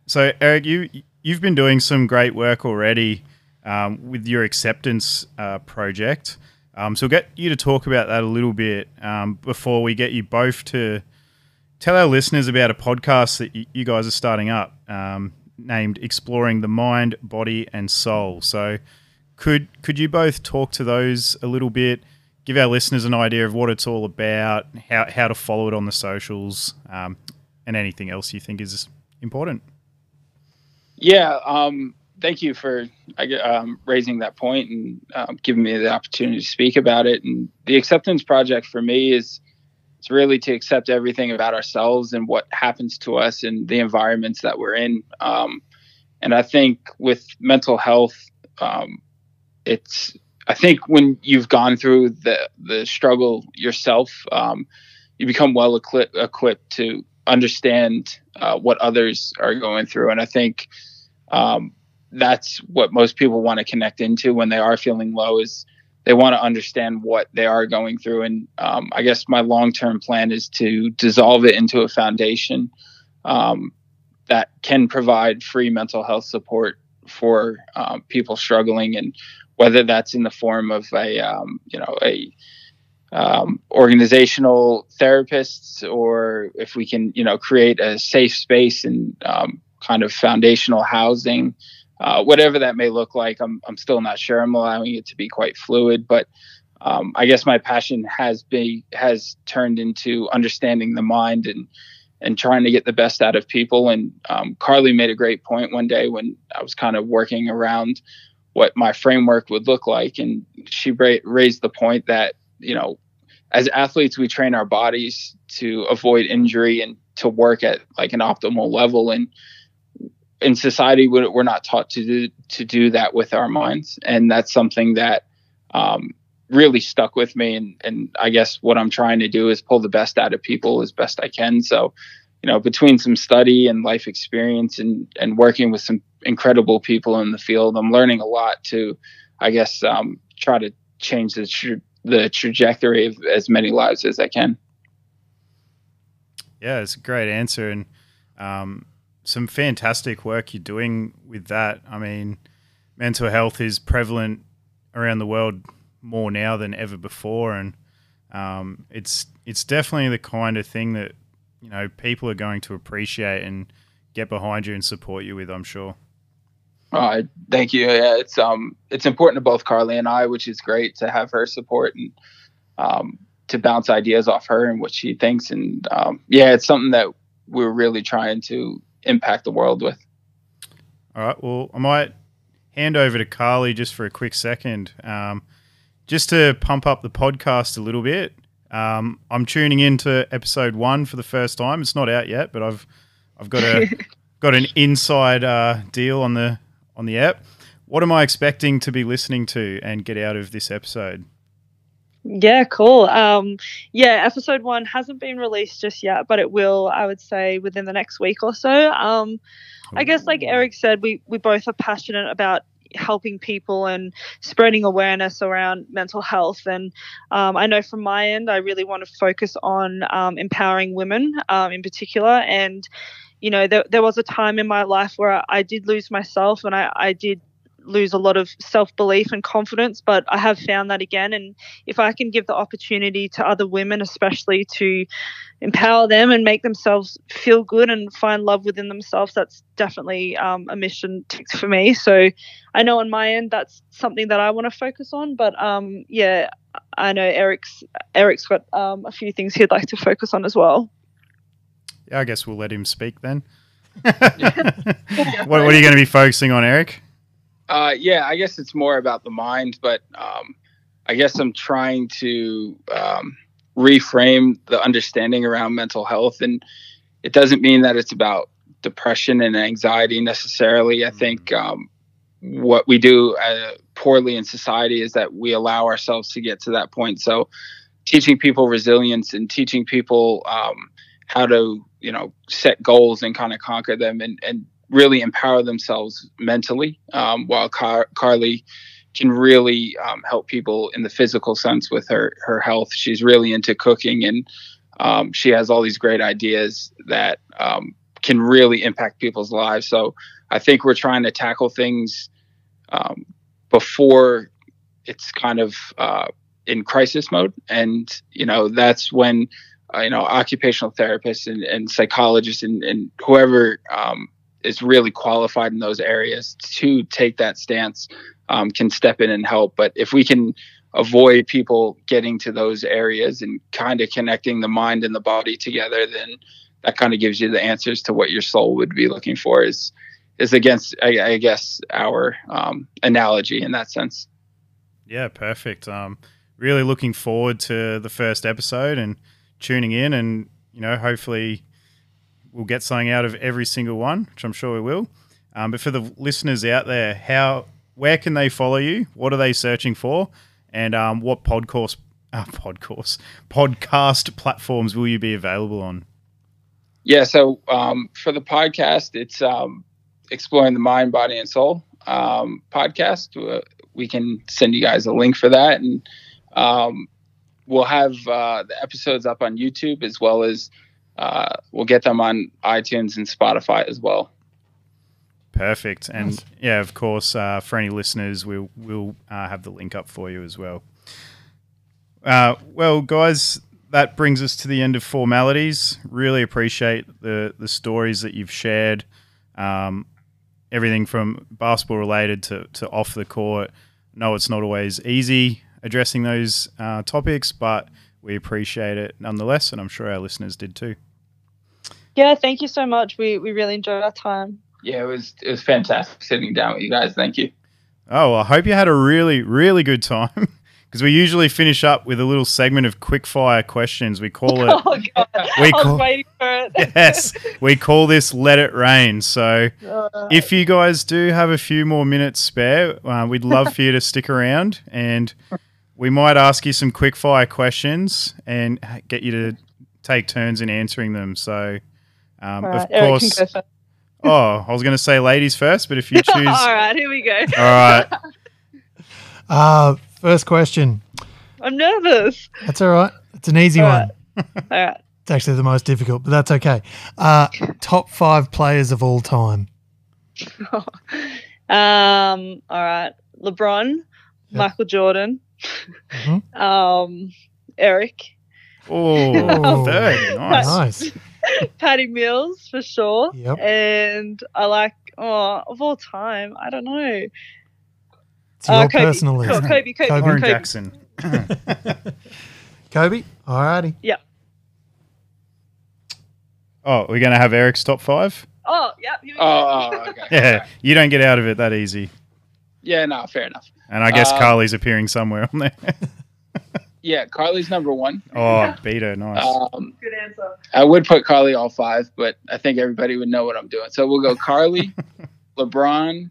so, Eric, you you've been doing some great work already um, with your acceptance uh, project. Um, so we'll get you to talk about that a little bit um, before we get you both to tell our listeners about a podcast that y- you guys are starting up um, named Exploring the Mind, Body, and Soul. So could could you both talk to those a little bit? Give our listeners an idea of what it's all about, how, how to follow it on the socials, um, and anything else you think is important. Yeah, um, thank you for um, raising that point and um, giving me the opportunity to speak about it. And the acceptance project for me is it's really to accept everything about ourselves and what happens to us and the environments that we're in. Um, and I think with mental health, um, it's I think when you've gone through the the struggle yourself, um, you become well equipped equipped to understand uh, what others are going through. And I think um, that's what most people want to connect into when they are feeling low is they want to understand what they are going through. And um, I guess my long term plan is to dissolve it into a foundation um, that can provide free mental health support for um, people struggling, and whether that's in the form of a um, you know a um, organizational therapists, or if we can you know create a safe space and um, kind of foundational housing uh, whatever that may look like. I'm I'm still not sure. I'm allowing it to be quite fluid, but um, I guess my passion has been has turned into understanding the mind and and trying to get the best out of people. And um, Carly made a great point one day when I was kind of working around what my framework would look like, and she ra- raised the point that you know, as athletes, we train our bodies to avoid injury and to work at like an optimal level. And in society we're not taught to do, to do that with our minds. And that's something that um, really stuck with me. And, and i guess what i'm trying to do is pull the best out of people as best i can. So you know between some study and life experience and and working with some incredible people in the field i'm learning a lot to i guess um, try to change the tra- the trajectory of as many lives as i can yeah it's a great answer and um, some fantastic work you're doing with that. I mean, mental health is prevalent around the world more now than ever before, and um, it's it's definitely the kind of thing that you know people are going to appreciate and get behind you and support you with. I'm sure. Uh, thank you. Yeah, it's um it's important to both Carly and I, which is great to have her support and um, to bounce ideas off her and what she thinks. And um, yeah, it's something that we're really trying to impact the world with. All right. Well, I might hand over to Carly just for a quick second, um, just to pump up the podcast a little bit. Um, I'm tuning into episode one for the first time. It's not out yet, but I've I've got a [LAUGHS] got an inside uh, deal on the on the app. What am I expecting to be listening to and get out of this episode? Yeah, cool. Um, yeah, episode one hasn't been released just yet, but it will, I would say, within the next week or so. Um, I guess, like Eric said, we, we both are passionate about helping people and spreading awareness around mental health. And um, I know from my end, I really want to focus on um, empowering women um, in particular. And, you know, there, there was a time in my life where I, I did lose myself and I, I did lose a lot of self belief and confidence, but I have found that again. And if I can give the opportunity to other women, especially to empower them and make themselves feel good and find love within themselves, that's definitely um, a mission for me. So I know on my end that's something that I want to focus on. But um, yeah, I know Eric's Eric's got um, a few things he'd like to focus on as well. Yeah, I guess we'll let him speak then. [LAUGHS] [LAUGHS] what, what are you going to be focusing on, Eric? Uh, yeah, I guess it's more about the mind, but um, I guess I'm trying to um, reframe the understanding around mental health, and it doesn't mean that it's about depression and anxiety necessarily. I think mm-hmm. um, what we do uh, poorly in society is that we allow ourselves to get to that point. So, teaching people resilience and teaching people um, how to, you know, set goals and kind of conquer them and, and really empower themselves mentally, um, while Car- Carly can really um, help people in the physical sense with her her health. She's really into cooking, and um, she has all these great ideas that um, can really impact people's lives. So I think we're trying to tackle things um, before it's kind of uh, in crisis mode, and you know that's when uh, you know occupational therapists and, and psychologists and, and whoever um, is really qualified in those areas to take that stance um, can step in and help. But if we can avoid people getting to those areas and kind of connecting the mind and the body together, then that kind of gives you the answers to what your soul would be looking for. Is is against, I, I guess, our um, analogy in that sense. Yeah, perfect. Um, really looking forward to the first episode and tuning in, and you know, hopefully, we'll get something out of every single one, which I'm sure we will. Um, but for the listeners out there, how where can they follow you? What are they searching for? And um, what podcast, uh, podcast, podcast platforms will you be available on? Yeah, so um, for the podcast, it's um, exploring the mind, body, and soul um, podcast. Uh, we can send you guys a link for that, and um, we'll have uh, the episodes up on YouTube as well as uh, we'll get them on iTunes and Spotify as well. Perfect, and Nice. yeah, of course, uh, for any listeners, we'll we'll uh, have the link up for you as well. Uh, well, guys, that brings us to the end of formalities. Really appreciate the the stories that you've shared. Um, everything from basketball related to, to off the court. No, it's not always easy addressing those uh, topics, but we appreciate it nonetheless, and I'm sure our listeners did too. Yeah, thank you so much. We we really enjoyed our time. Yeah, it was it was fantastic sitting down with you guys. Thank you. Oh, well, I hope you had a really, really good time [LAUGHS] because we usually finish up with a little segment of quick fire questions. We call it, [LAUGHS] Oh god, [LAUGHS] We I was call- waiting for it. yes, we call this Let It Rain. So Uh, if you guys do have a few more minutes spare, uh, we'd love for you to stick around and we might ask you some quick fire questions and get you to take turns in answering them. So, um, all of Eric course, oh, I was going to say ladies first, but if you [LAUGHS] choose, all right, here we go. all right. [LAUGHS] Uh, first question. I'm nervous. That's all right. It's an easy All one. right. All right. It's actually the most difficult, but that's okay. Uh, top five players of all time. [LAUGHS] Um. All right. LeBron, Michael Jordan, Mhm. um, Eric, Oh, third. Nice. Nice. [LAUGHS] Patty Mills for sure. Yep. And I like oh of all time. I don't know. It's your Uh, Kobe. personal Cool, list. Kobe, Kobe, Kobe. Kobe. Jackson. [LAUGHS] Kobe. Alrighty. Yeah. Oh, we're going to have Eric's top five? Oh, yeah. Here we go. Oh, [LAUGHS] okay. Yeah, you don't get out of it that easy. Yeah, no, fair enough. And I guess Um, Carly's appearing somewhere on there. Yeah, Carly's number one. oh, beat her. Nice. Um, Good answer. I would put Carly all five, but I think everybody would know what I'm doing. So we'll go Carly, [LAUGHS] LeBron,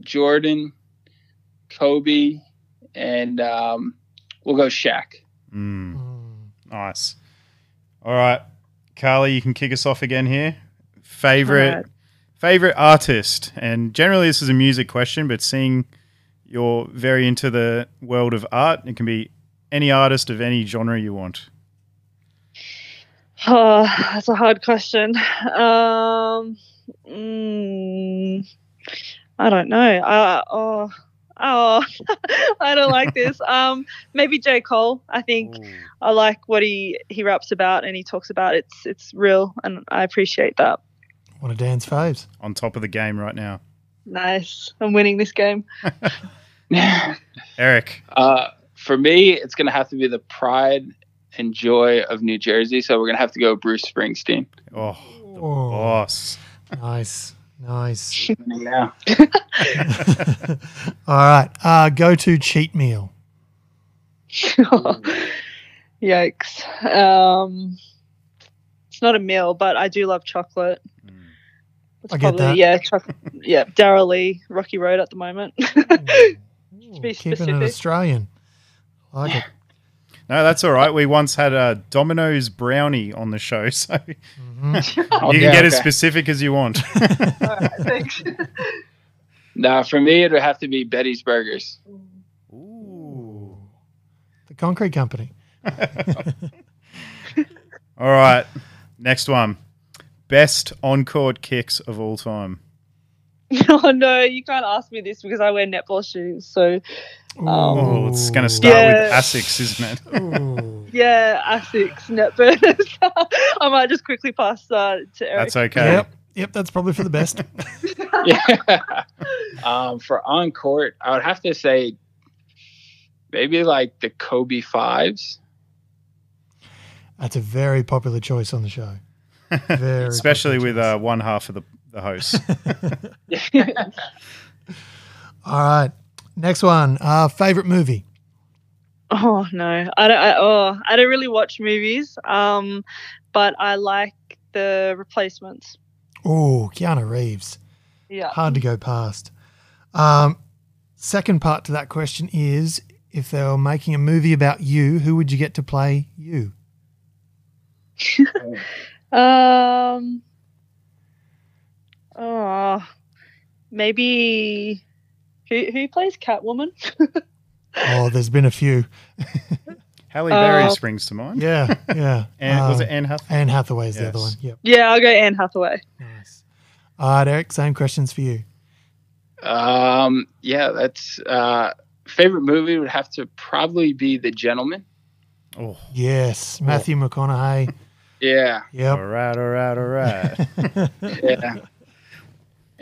Jordan, Kobe, and um, we'll go Shaq. Mm, Mm. nice. All right. Carly, you can kick us off again here. Favorite Alright. favorite artist. And generally this is a music question, but seeing you're very into the world of art, it can be any artist of any genre you want. Oh, [SIGHS] that's a hard question. Um, mm, I don't know. Uh, oh, oh, [LAUGHS] I don't like [LAUGHS] this. Um, maybe J Cole. I think I like what he he raps about and he talks about. It's it's real, and I appreciate that. One of Dan's faves. On top of the game right now. Nice. I'm winning this game. [LAUGHS] Eric. uh, for me, it's going to have to be the pride and joy of New Jersey. So we're going to have to go Bruce Springsteen. Oh, the Oh. boss. Nice. Nice. Yeah. [LAUGHS] All right. Uh, go to cheat meal. [LAUGHS] Yikes. Um, it's not a meal, but I do love chocolate. Mm. It's I get that. yeah, chocolate. yeah, Darrell Lea, Rocky Road at the moment. [LAUGHS] Ooh, be keeping it specific. Australian. I like it. No, that's all right. We once had a Domino's brownie on the show, [LAUGHS] so you Mhm. Oh, can yeah, get as okay. specific as you want. [LAUGHS] [LAUGHS] Alright, thanks. Now, for me, it would have to be Betty's Burgers. Ooh. The concrete company. All right. Next one. Best on court kicks of all time. Oh no, you can't ask me this because I wear netball shoes. So Oh, it's going to start Yeah. with Asics, isn't it? [LAUGHS] Yeah, Asics netburners. [LAUGHS] I might just quickly pass uh, to Eric. That's okay. Yep. Yep, that's probably for the best. [LAUGHS] yeah. um, for on court, I would have to say maybe like the Kobe fives. That's a very popular choice on the show. Very Especially with uh, one half of the, the hosts. All right. Next one. Uh, favorite movie. Oh no, I don't. I, oh, I don't really watch movies. Um, but I like the replacements. Oh, Keanu Reeves. Yeah. Hard to go past. Um, second part to that question is if they were making a movie about you, who would you get to play you? [LAUGHS] Um. Oh, maybe who who plays Catwoman? [LAUGHS] Oh, there's been a few. [LAUGHS] Halle Berry Uh, springs to mind. Yeah, yeah. [LAUGHS] And was Um, it Anne Hathaway? Anne Hathaway's the other one. Yep. yeah, I'll go Anne Hathaway. Nice. All right, Eric, same questions for you. Um, yeah, that's uh, favorite movie would have to probably be The Gentlemen. Oh, Yes, Matthew McConaughey. Yeah, Yep. all right, all right, all right. yeah.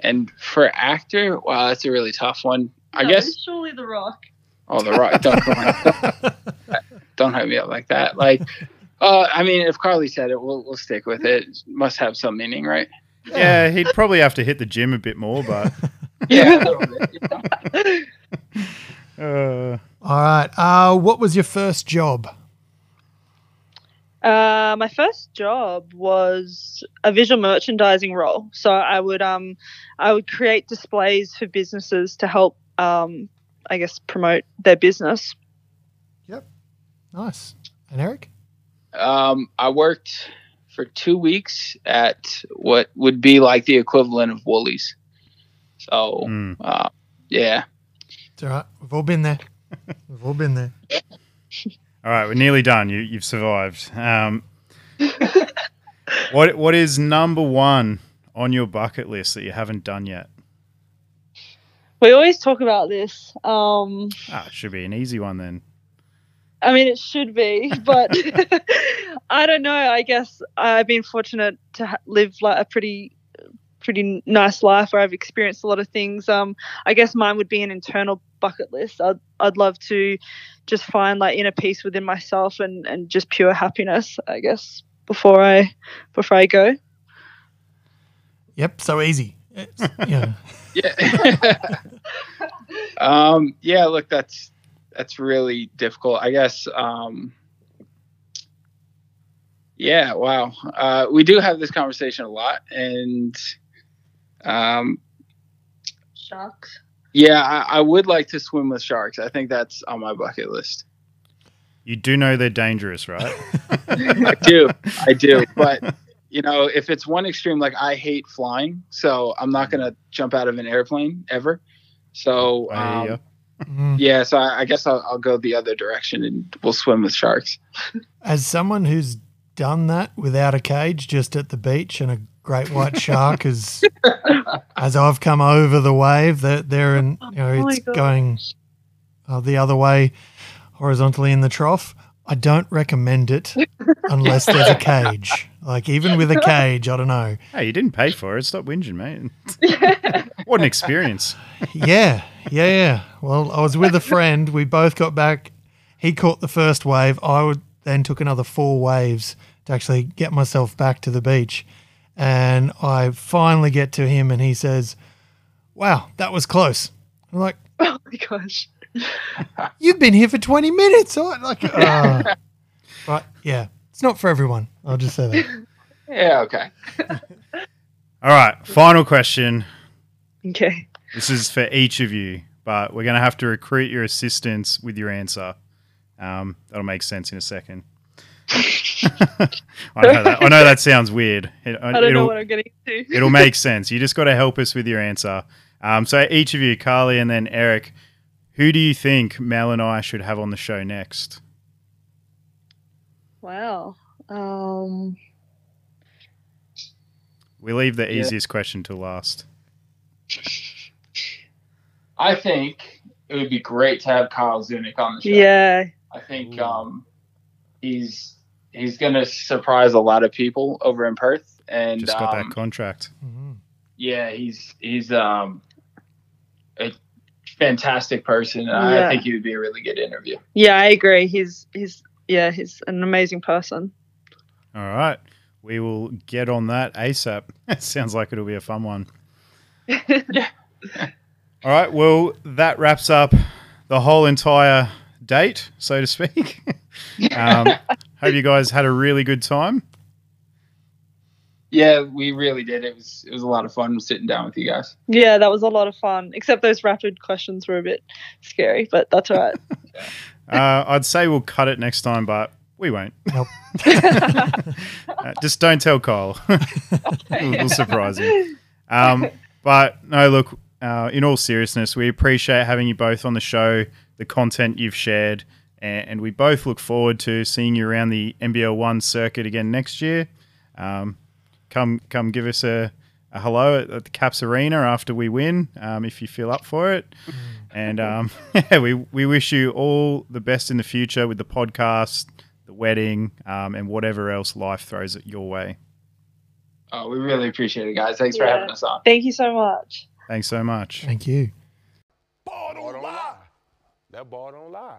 And for actor, wow, that's a really tough one. I guess surely The Rock. Oh, the rock! Don't don't, don't hype me up like that. Like, uh, I mean, if Carly said it, we'll we'll stick with it. it must have some meaning, right? yeah, he'd probably have to hit the gym a bit more, but [LAUGHS] Yeah. bit, you know? uh, All right. Uh, what was your first job? Uh, my first job was a visual merchandising role. So I would um I would create displays for businesses to help um I guess promote their business. Yep, nice. And Eric? um, I worked for two weeks at what would be like the equivalent of Woolies. So, mm. uh, yeah. It's all right. We've all been there. [LAUGHS] We've all been there. [LAUGHS] all right, we're nearly done. You you've survived. Um, what what is number one on your bucket list that you haven't done yet? We always talk about this. Um, Ah, it should be an easy one then. I mean, it should be, but [LAUGHS] I don't know. I guess I've been fortunate to ha- live like a pretty, pretty nice life where I've experienced a lot of things. Um, I guess mine would be an internal bucket list. I'd I'd love to just find like inner peace within myself and and just pure happiness. I guess before I before I go. Yep. So easy. It's, yeah. [LAUGHS] [LAUGHS] Yeah. [LAUGHS] um, yeah, look, that's that's really difficult. I guess um yeah, wow. Uh we do have this conversation a lot and um Sharks. yeah, I, I would like to swim with sharks. I think that's on my bucket list. You do know they're dangerous, right? [LAUGHS] I do. I do. [LAUGHS] But you know, if it's one extreme, like I hate flying, so I'm not gonna jump out of an airplane ever. So I hear um, Mm. Yeah, so I, I guess I'll, I'll go the other direction and we'll swim with sharks. As someone who's done that without a cage, just at the beach, and a great white shark is, [LAUGHS] as I've come over the wave, that they're in, you know, Oh it's gosh. going uh, the other way, horizontally in the trough. I don't recommend it [LAUGHS] unless there's a cage. Like even with a [LAUGHS] cage, I don't know. Hey, you didn't pay for it. Stop whinging, mate. what an experience. Yeah, yeah, yeah. Well, I was with a friend. We both got back. He caught the first wave. I would then took another four waves to actually get myself back to the beach. And I finally get to him, and he says, "Wow, that was close." I'm like, [LAUGHS] Oh my gosh. [LAUGHS] "You've been here for 20 minutes." I like, uh, [LAUGHS] but yeah, it's not for everyone. I'll just say that. Yeah, okay. All right, final question. Okay. This is for each of you, but we're going to have to recruit your assistance with your answer. Um, that'll make sense in a second. [LAUGHS] I know that. I know that sounds weird. It, I don't know it'll, what I'm getting to. it'll make [LAUGHS] sense. You just got to help us with your answer. Um, so each of you, Carly and then Eric, who do you think Mel and I should have on the show next? Wow. Um. We leave the Yeah. easiest question to last. I think it would be great to have Kyle Zunic on the show. Yeah. I think um, he's he's going to surprise a lot of people over in Perth, and Just got um, that contract. Mhm. yeah, he's he's um, a fantastic person. Yeah. I think he would be a really good interview. Yeah, I agree. He's he's yeah, he's an amazing person. All right. We will get on that ASAP. [LAUGHS] Sounds like it'll be a fun one. [LAUGHS] [LAUGHS] All right. Well, that wraps up the whole entire date, so to speak. um, hope you guys had a really good time. Yeah, we really did. It was it was a lot of fun sitting down with you guys. Yeah, that was a lot of fun. Except those rapid questions were a bit scary, but that's all right. [LAUGHS] Uh, I'd say we'll cut it next time, but we won't. Nope. [LAUGHS] Uh, just don't tell Kyle. we'll, [LAUGHS] we'll surprise him. Um, but no, look, uh, in all seriousness, we appreciate having you both on the show, the content you've shared, and, and we both look forward to seeing you around the NBL One circuit again next year. Um, come, come, give us a, a hello at, at the Caps Arena after we win, um, if you feel up for it. [LAUGHS] And um, yeah, [LAUGHS] we we wish you all the best in the future with the podcast, the wedding, um, and whatever else life throws at your way. Oh, we really appreciate it, guys. Thanks for having us on. Thank you so much. Thanks so much. Thank you. Ball don't lie. That ball don't lie.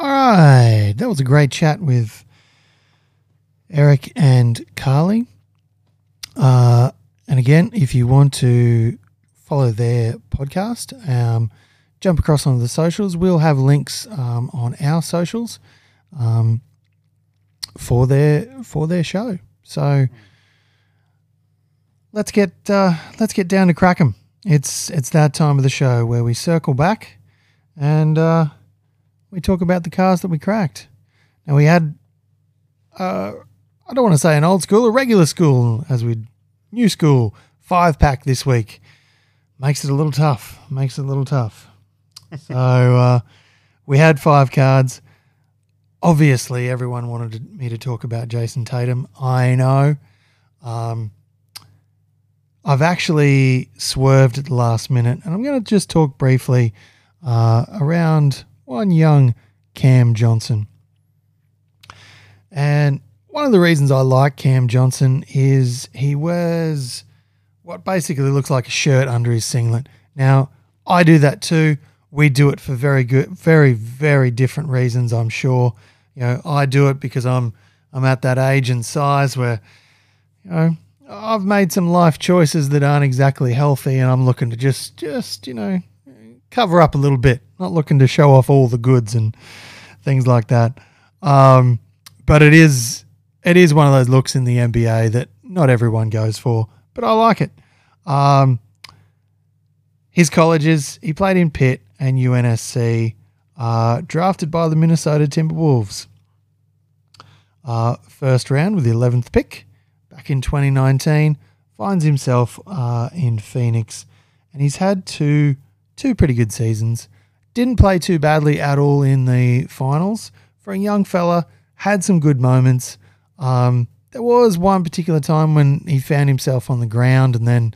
All right. That was a great chat with Eric and Carly. Uh, and again, if you want to follow their podcast, um, jump across onto the socials. We'll have links um, on our socials um, for their for their show. So let's get uh, let's get down to Crackham. It's it's that time of the show where we circle back and uh, we talk about the cars that we cracked. Now we had, uh, I don't want to say an old school, a regular school, as we new school five pack this week. Makes it a little tough. Makes it a little tough. [LAUGHS] so uh, we had five cards. Obviously, everyone wanted me to talk about Jayson Tatum. I know. Um, I've actually swerved at the last minute, and I'm going to just talk briefly uh, around one young Cam Johnson. And one of the reasons I like Cam Johnson is he wears what basically looks like a shirt under his singlet. Now, I do that too. We do it for very good, very, very different reasons, I'm sure. You know, I do it because I'm I'm at that age and size where, you know, I've made some life choices that aren't exactly healthy and I'm looking to just just, you know, cover up a little bit, not looking to show off all the goods and things like that. Um, but it is it is one of those looks in the NBA that not everyone goes for, but I like it. Um, his colleges, he played in Pitt and UNSC, uh, drafted by the Minnesota Timberwolves. Uh, first round with the 11th pick back in 2019, finds himself uh, in Phoenix, and he's had two two pretty good seasons. Didn't play too badly at all in the finals. For a young fella, had some good moments. Um, there was one particular time when he found himself on the ground and then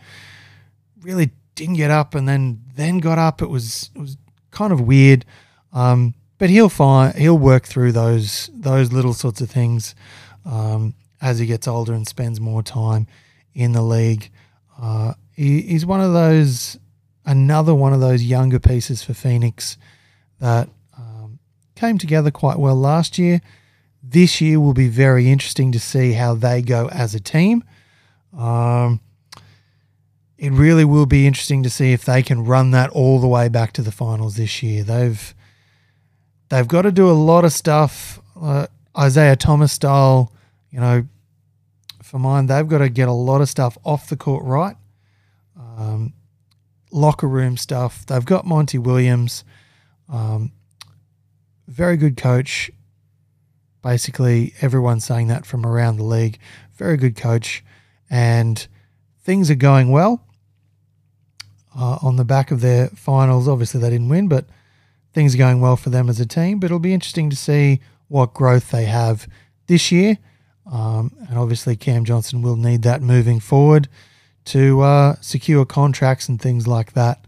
really didn't get up and then then got up. It was it was kind of weird. Um, but he'll find he'll work through those those little sorts of things um, as he gets older and spends more time in the league. Uh, he, he's one of those another one of those younger pieces for Phoenix that um, came together quite well last year. This year will be very interesting to see how they go as a team. Um, it really will be interesting to see if they can run that all the way back to the finals this year. They've they've got to do a lot of stuff, uh, Isaiah Thomas style. You know, for mine, they've got to get a lot of stuff off the court right. Um, locker room stuff. They've got Monty Williams, um, very good coach. Basically, everyone's saying that from around the league. Very good coach, and things are going well. Uh, on the back of their finals, obviously they didn't win, but things are going well for them as a team. But it'll be interesting to see what growth they have this year. Um, and obviously, Cam Johnson will need that moving forward to uh, secure contracts and things like that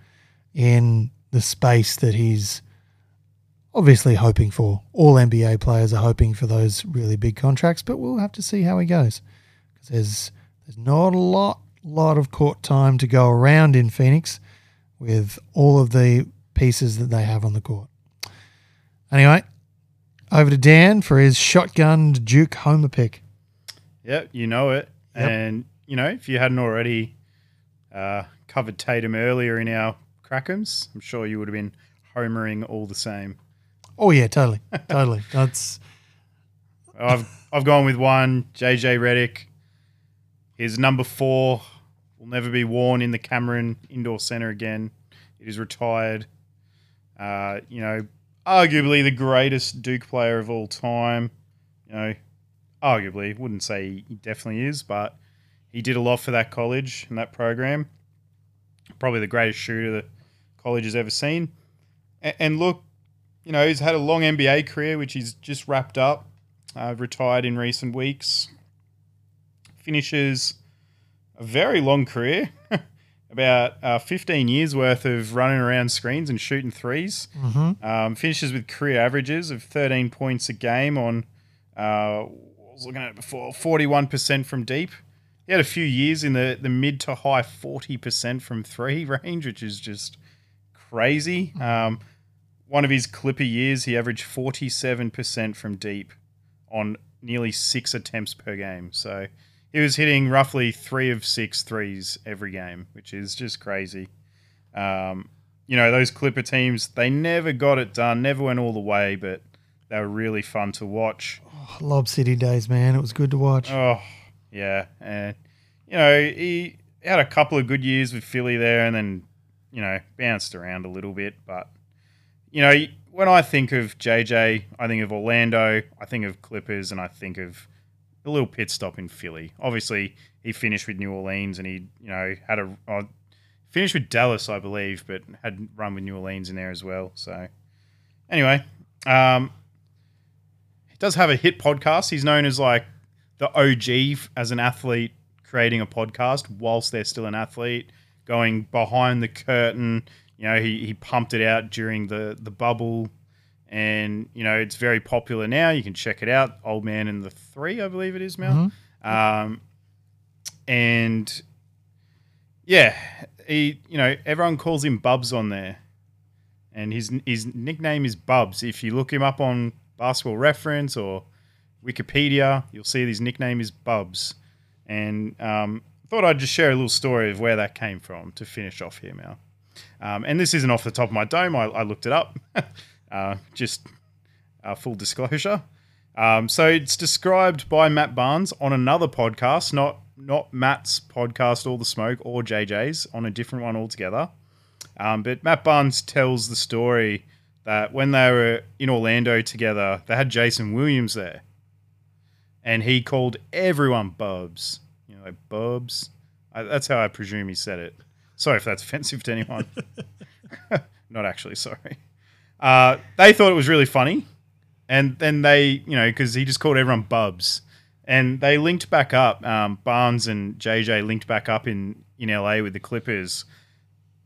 in the space that he's obviously hoping for. All NBA players are hoping for those really big contracts, but we'll have to see how he goes because there's there's not a lot lot of court time to go around in Phoenix with all of the pieces that they have on the court. Anyway, over to Dan for his shotgunned Duke homer pick. Yep, you know it. Yep. And, you know, if you hadn't already uh, covered Tatum earlier in our Crackums, I'm sure you would have been homering all the same. Oh yeah, totally, totally. [LAUGHS] That's I've I've gone with one, JJ Redick. His number four will never be worn in the Cameron Indoor Center again. It is retired. Uh, you know, arguably the greatest Duke player of all time. You know, arguably, wouldn't say he definitely is, but he did a lot for that college and that program. Probably the greatest shooter that college has ever seen. And, and look, you know, he's had a long NBA career, which he's just wrapped up, uh, retired in recent weeks. Finishes a very long career, [LAUGHS] about uh, 15 years worth of running around screens and shooting 3s mhm. Um, finishes with career averages of 13 points a game on, uh, what was looking at it before, 41% from deep. He had a few years in the, the mid to high 40% from three [LAUGHS] range, which is just crazy. Um, one of his Clipper years, he averaged 47% from deep on nearly six attempts per game. So he was hitting roughly three of six threes every game, which is just crazy. Um, you know, those Clipper teams, they never got it done, never went all the way, but they were really fun to watch. Lob City days, man. It was good to watch. Oh, yeah. And, you know, he had a couple of good years with Philly there and then, you know, bounced around a little bit. But, you know, when I think of JJ, I think of Orlando, I think of Clippers, and I think of a little pit stop in Philly. Obviously, he finished with New Orleans and he, you know, had a. Uh, finished with Dallas, I believe, but had run with New Orleans in there as well. So, anyway, um, he does have a hit podcast. He's known as like the OG as an athlete creating a podcast whilst they're still an athlete, going behind the curtain. You know, he, he pumped it out during the, the bubble. And, you know, it's very popular now. You can check it out. Old Man and the Three, I believe it is, Mel. Um, and yeah, he, you know, everyone calls him Bubs on there. And his his nickname is Bubs. If you look him up on Basketball Reference or Wikipedia, you'll see his nickname is Bubs. And um, thought I'd just share a little story of where that came from to finish off here, now. Um, and this isn't off the top of my dome. I, I looked it up. [LAUGHS] uh, just uh, full disclosure. Um, so it's described by Matt Barnes on another podcast, not not Matt's podcast, All the Smoke, or JJ's, on a different one altogether. Um, but Matt Barnes tells the story that when they were in Orlando together, they had Jason Williams there, and he called everyone Bubs. You know, like Bubs. I, that's how I presume he said it. Sorry if that's offensive to anyone. [LAUGHS] [LAUGHS] Not actually sorry. Uh, they thought it was really funny, and then they, you know, because he just called everyone Bubs, and they linked back up. Um, Barnes and JJ linked back up in in LA with the Clippers,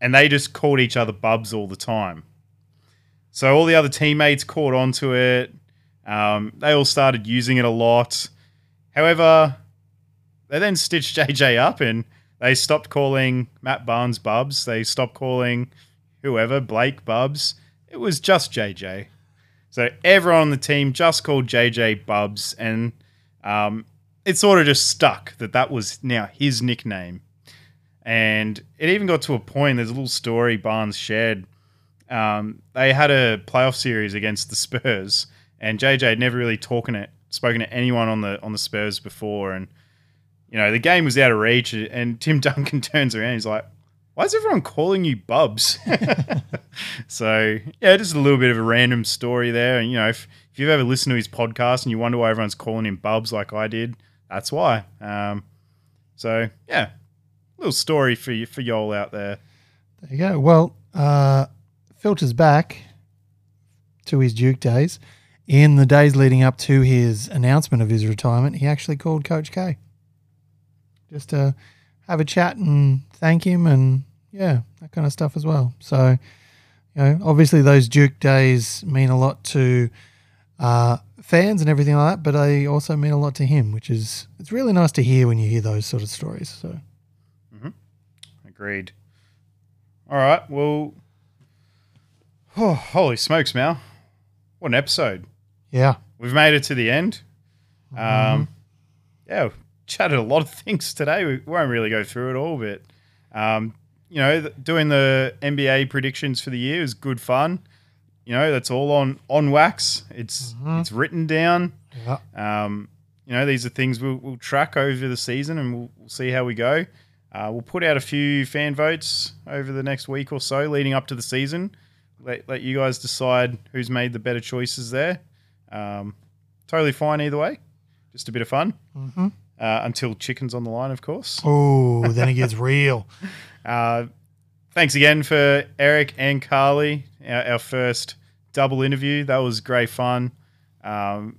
and they just called each other Bubs all the time. So all the other teammates caught on to it. Um, they all started using it a lot. However, they then stitched [LAUGHS] JJ up and they stopped calling Matt Barnes Bubs. They stopped calling whoever Blake Bubs. It was just JJ. So everyone on the team just called JJ Bubs, and um, it sort of just stuck that that was now his nickname. And it even got to a point. There's a little story Barnes shared. Um, they had a playoff series against the Spurs, and JJ had never really talking it, spoken to anyone on the on the Spurs before, and you know the game was out of reach. And Tim [LAUGHS] Duncan turns around, he's like, "Why is everyone calling you Bubs?" [LAUGHS] so yeah, just a little bit of a random story there. And you know, if if you've ever listened to his podcast and you wonder why everyone's calling him Bubs like I did, that's why. Um, so yeah, little story for you for y'all out there. There you go. Well, uh, filters back to his Duke days. In the days leading up to his announcement of his retirement, he actually called Coach K. Just to have a chat and thank him and yeah, that kind of stuff as well. So, you know, obviously those Duke days mean a lot to uh, fans and everything like that, but they also mean a lot to him, which is it's really nice to hear when you hear those sort of stories. So, mm-hmm. Agreed. All right. Well, oh, [SIGHS] holy smokes, Mal. What an episode. Yeah, We've made it to the end. Um, yeah, we chatted a lot of [LAUGHS] things today. We won't really go through it all, but um, you know, th- doing the NBA predictions for the year is good fun. You know, that's all on on wax. It's it's written down. yeah, Um, you know, these are things we'll, we'll track over the season, and we'll, we'll see how we go. Uh, we'll put out a few fan votes over the next week or so, leading up to the season. Let, let you guys decide who's made the better choices there. Um, totally fine either way. Just a bit of fun. hmm Uh, until chicken's on the line, of course. Oh, then it gets [LAUGHS] real. Uh, thanks again for Eric and Carly, our, our first double interview. That was great fun. Um,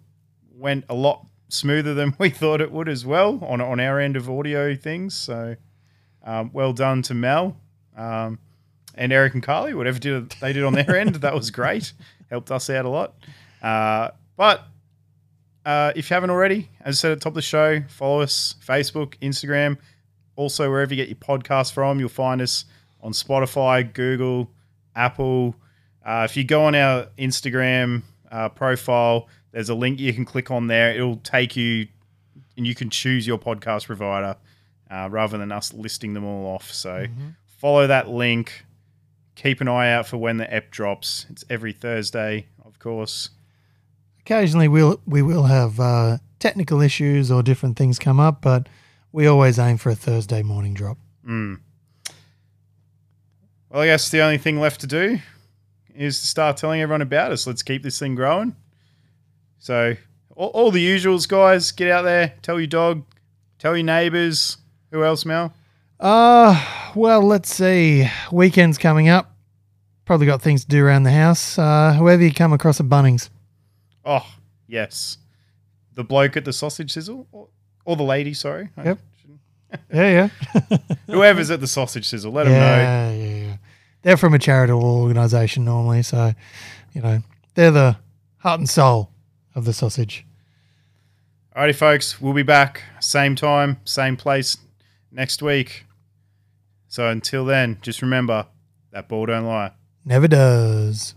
went a lot smoother than [LAUGHS] we thought it would as well on on our end of audio things. So um, well done to Mel um, and Eric and Carly. Whatever did they did on their end, that was great. [LAUGHS] Helped us out a lot. Uh, but uh, if you haven't already, as I said at the top of the show, follow us Facebook, Instagram, also wherever you get your podcast from. You'll find us on Spotify, Google, Apple. Uh, if you go on our Instagram uh, profile, there's a link you can click on there. It'll take you, and you can choose your podcast provider uh, rather than us listing them all off. So follow that link. Keep an eye out for when the app drops. It's every Thursday, of course. Occasionally, we'll we will have uh, technical issues or different things come up, but we always aim for a Thursday morning drop. Mm. Well, I guess the only thing left to do is to start telling everyone about us. Let's keep this thing growing. So, all, all the usuals, guys. Get out there, tell your dog, tell your neighbors. Who else, Mel? Uh, well, let's see. Weekend's coming up. Probably got things to do around the house. Uh, whoever you come across at Bunnings. Oh, yes. The bloke at the sausage sizzle? Or, or the lady, sorry. Yep. Yeah, yeah. [LAUGHS] [LAUGHS] Whoever's at the sausage sizzle, let them know. yeah, yeah, yeah. They're from a charitable organisation normally, so you know they're the heart and soul of the sausage. Alrighty, folks. We'll be back same time, same place next week. So until then, just remember that ball don't lie. Never does.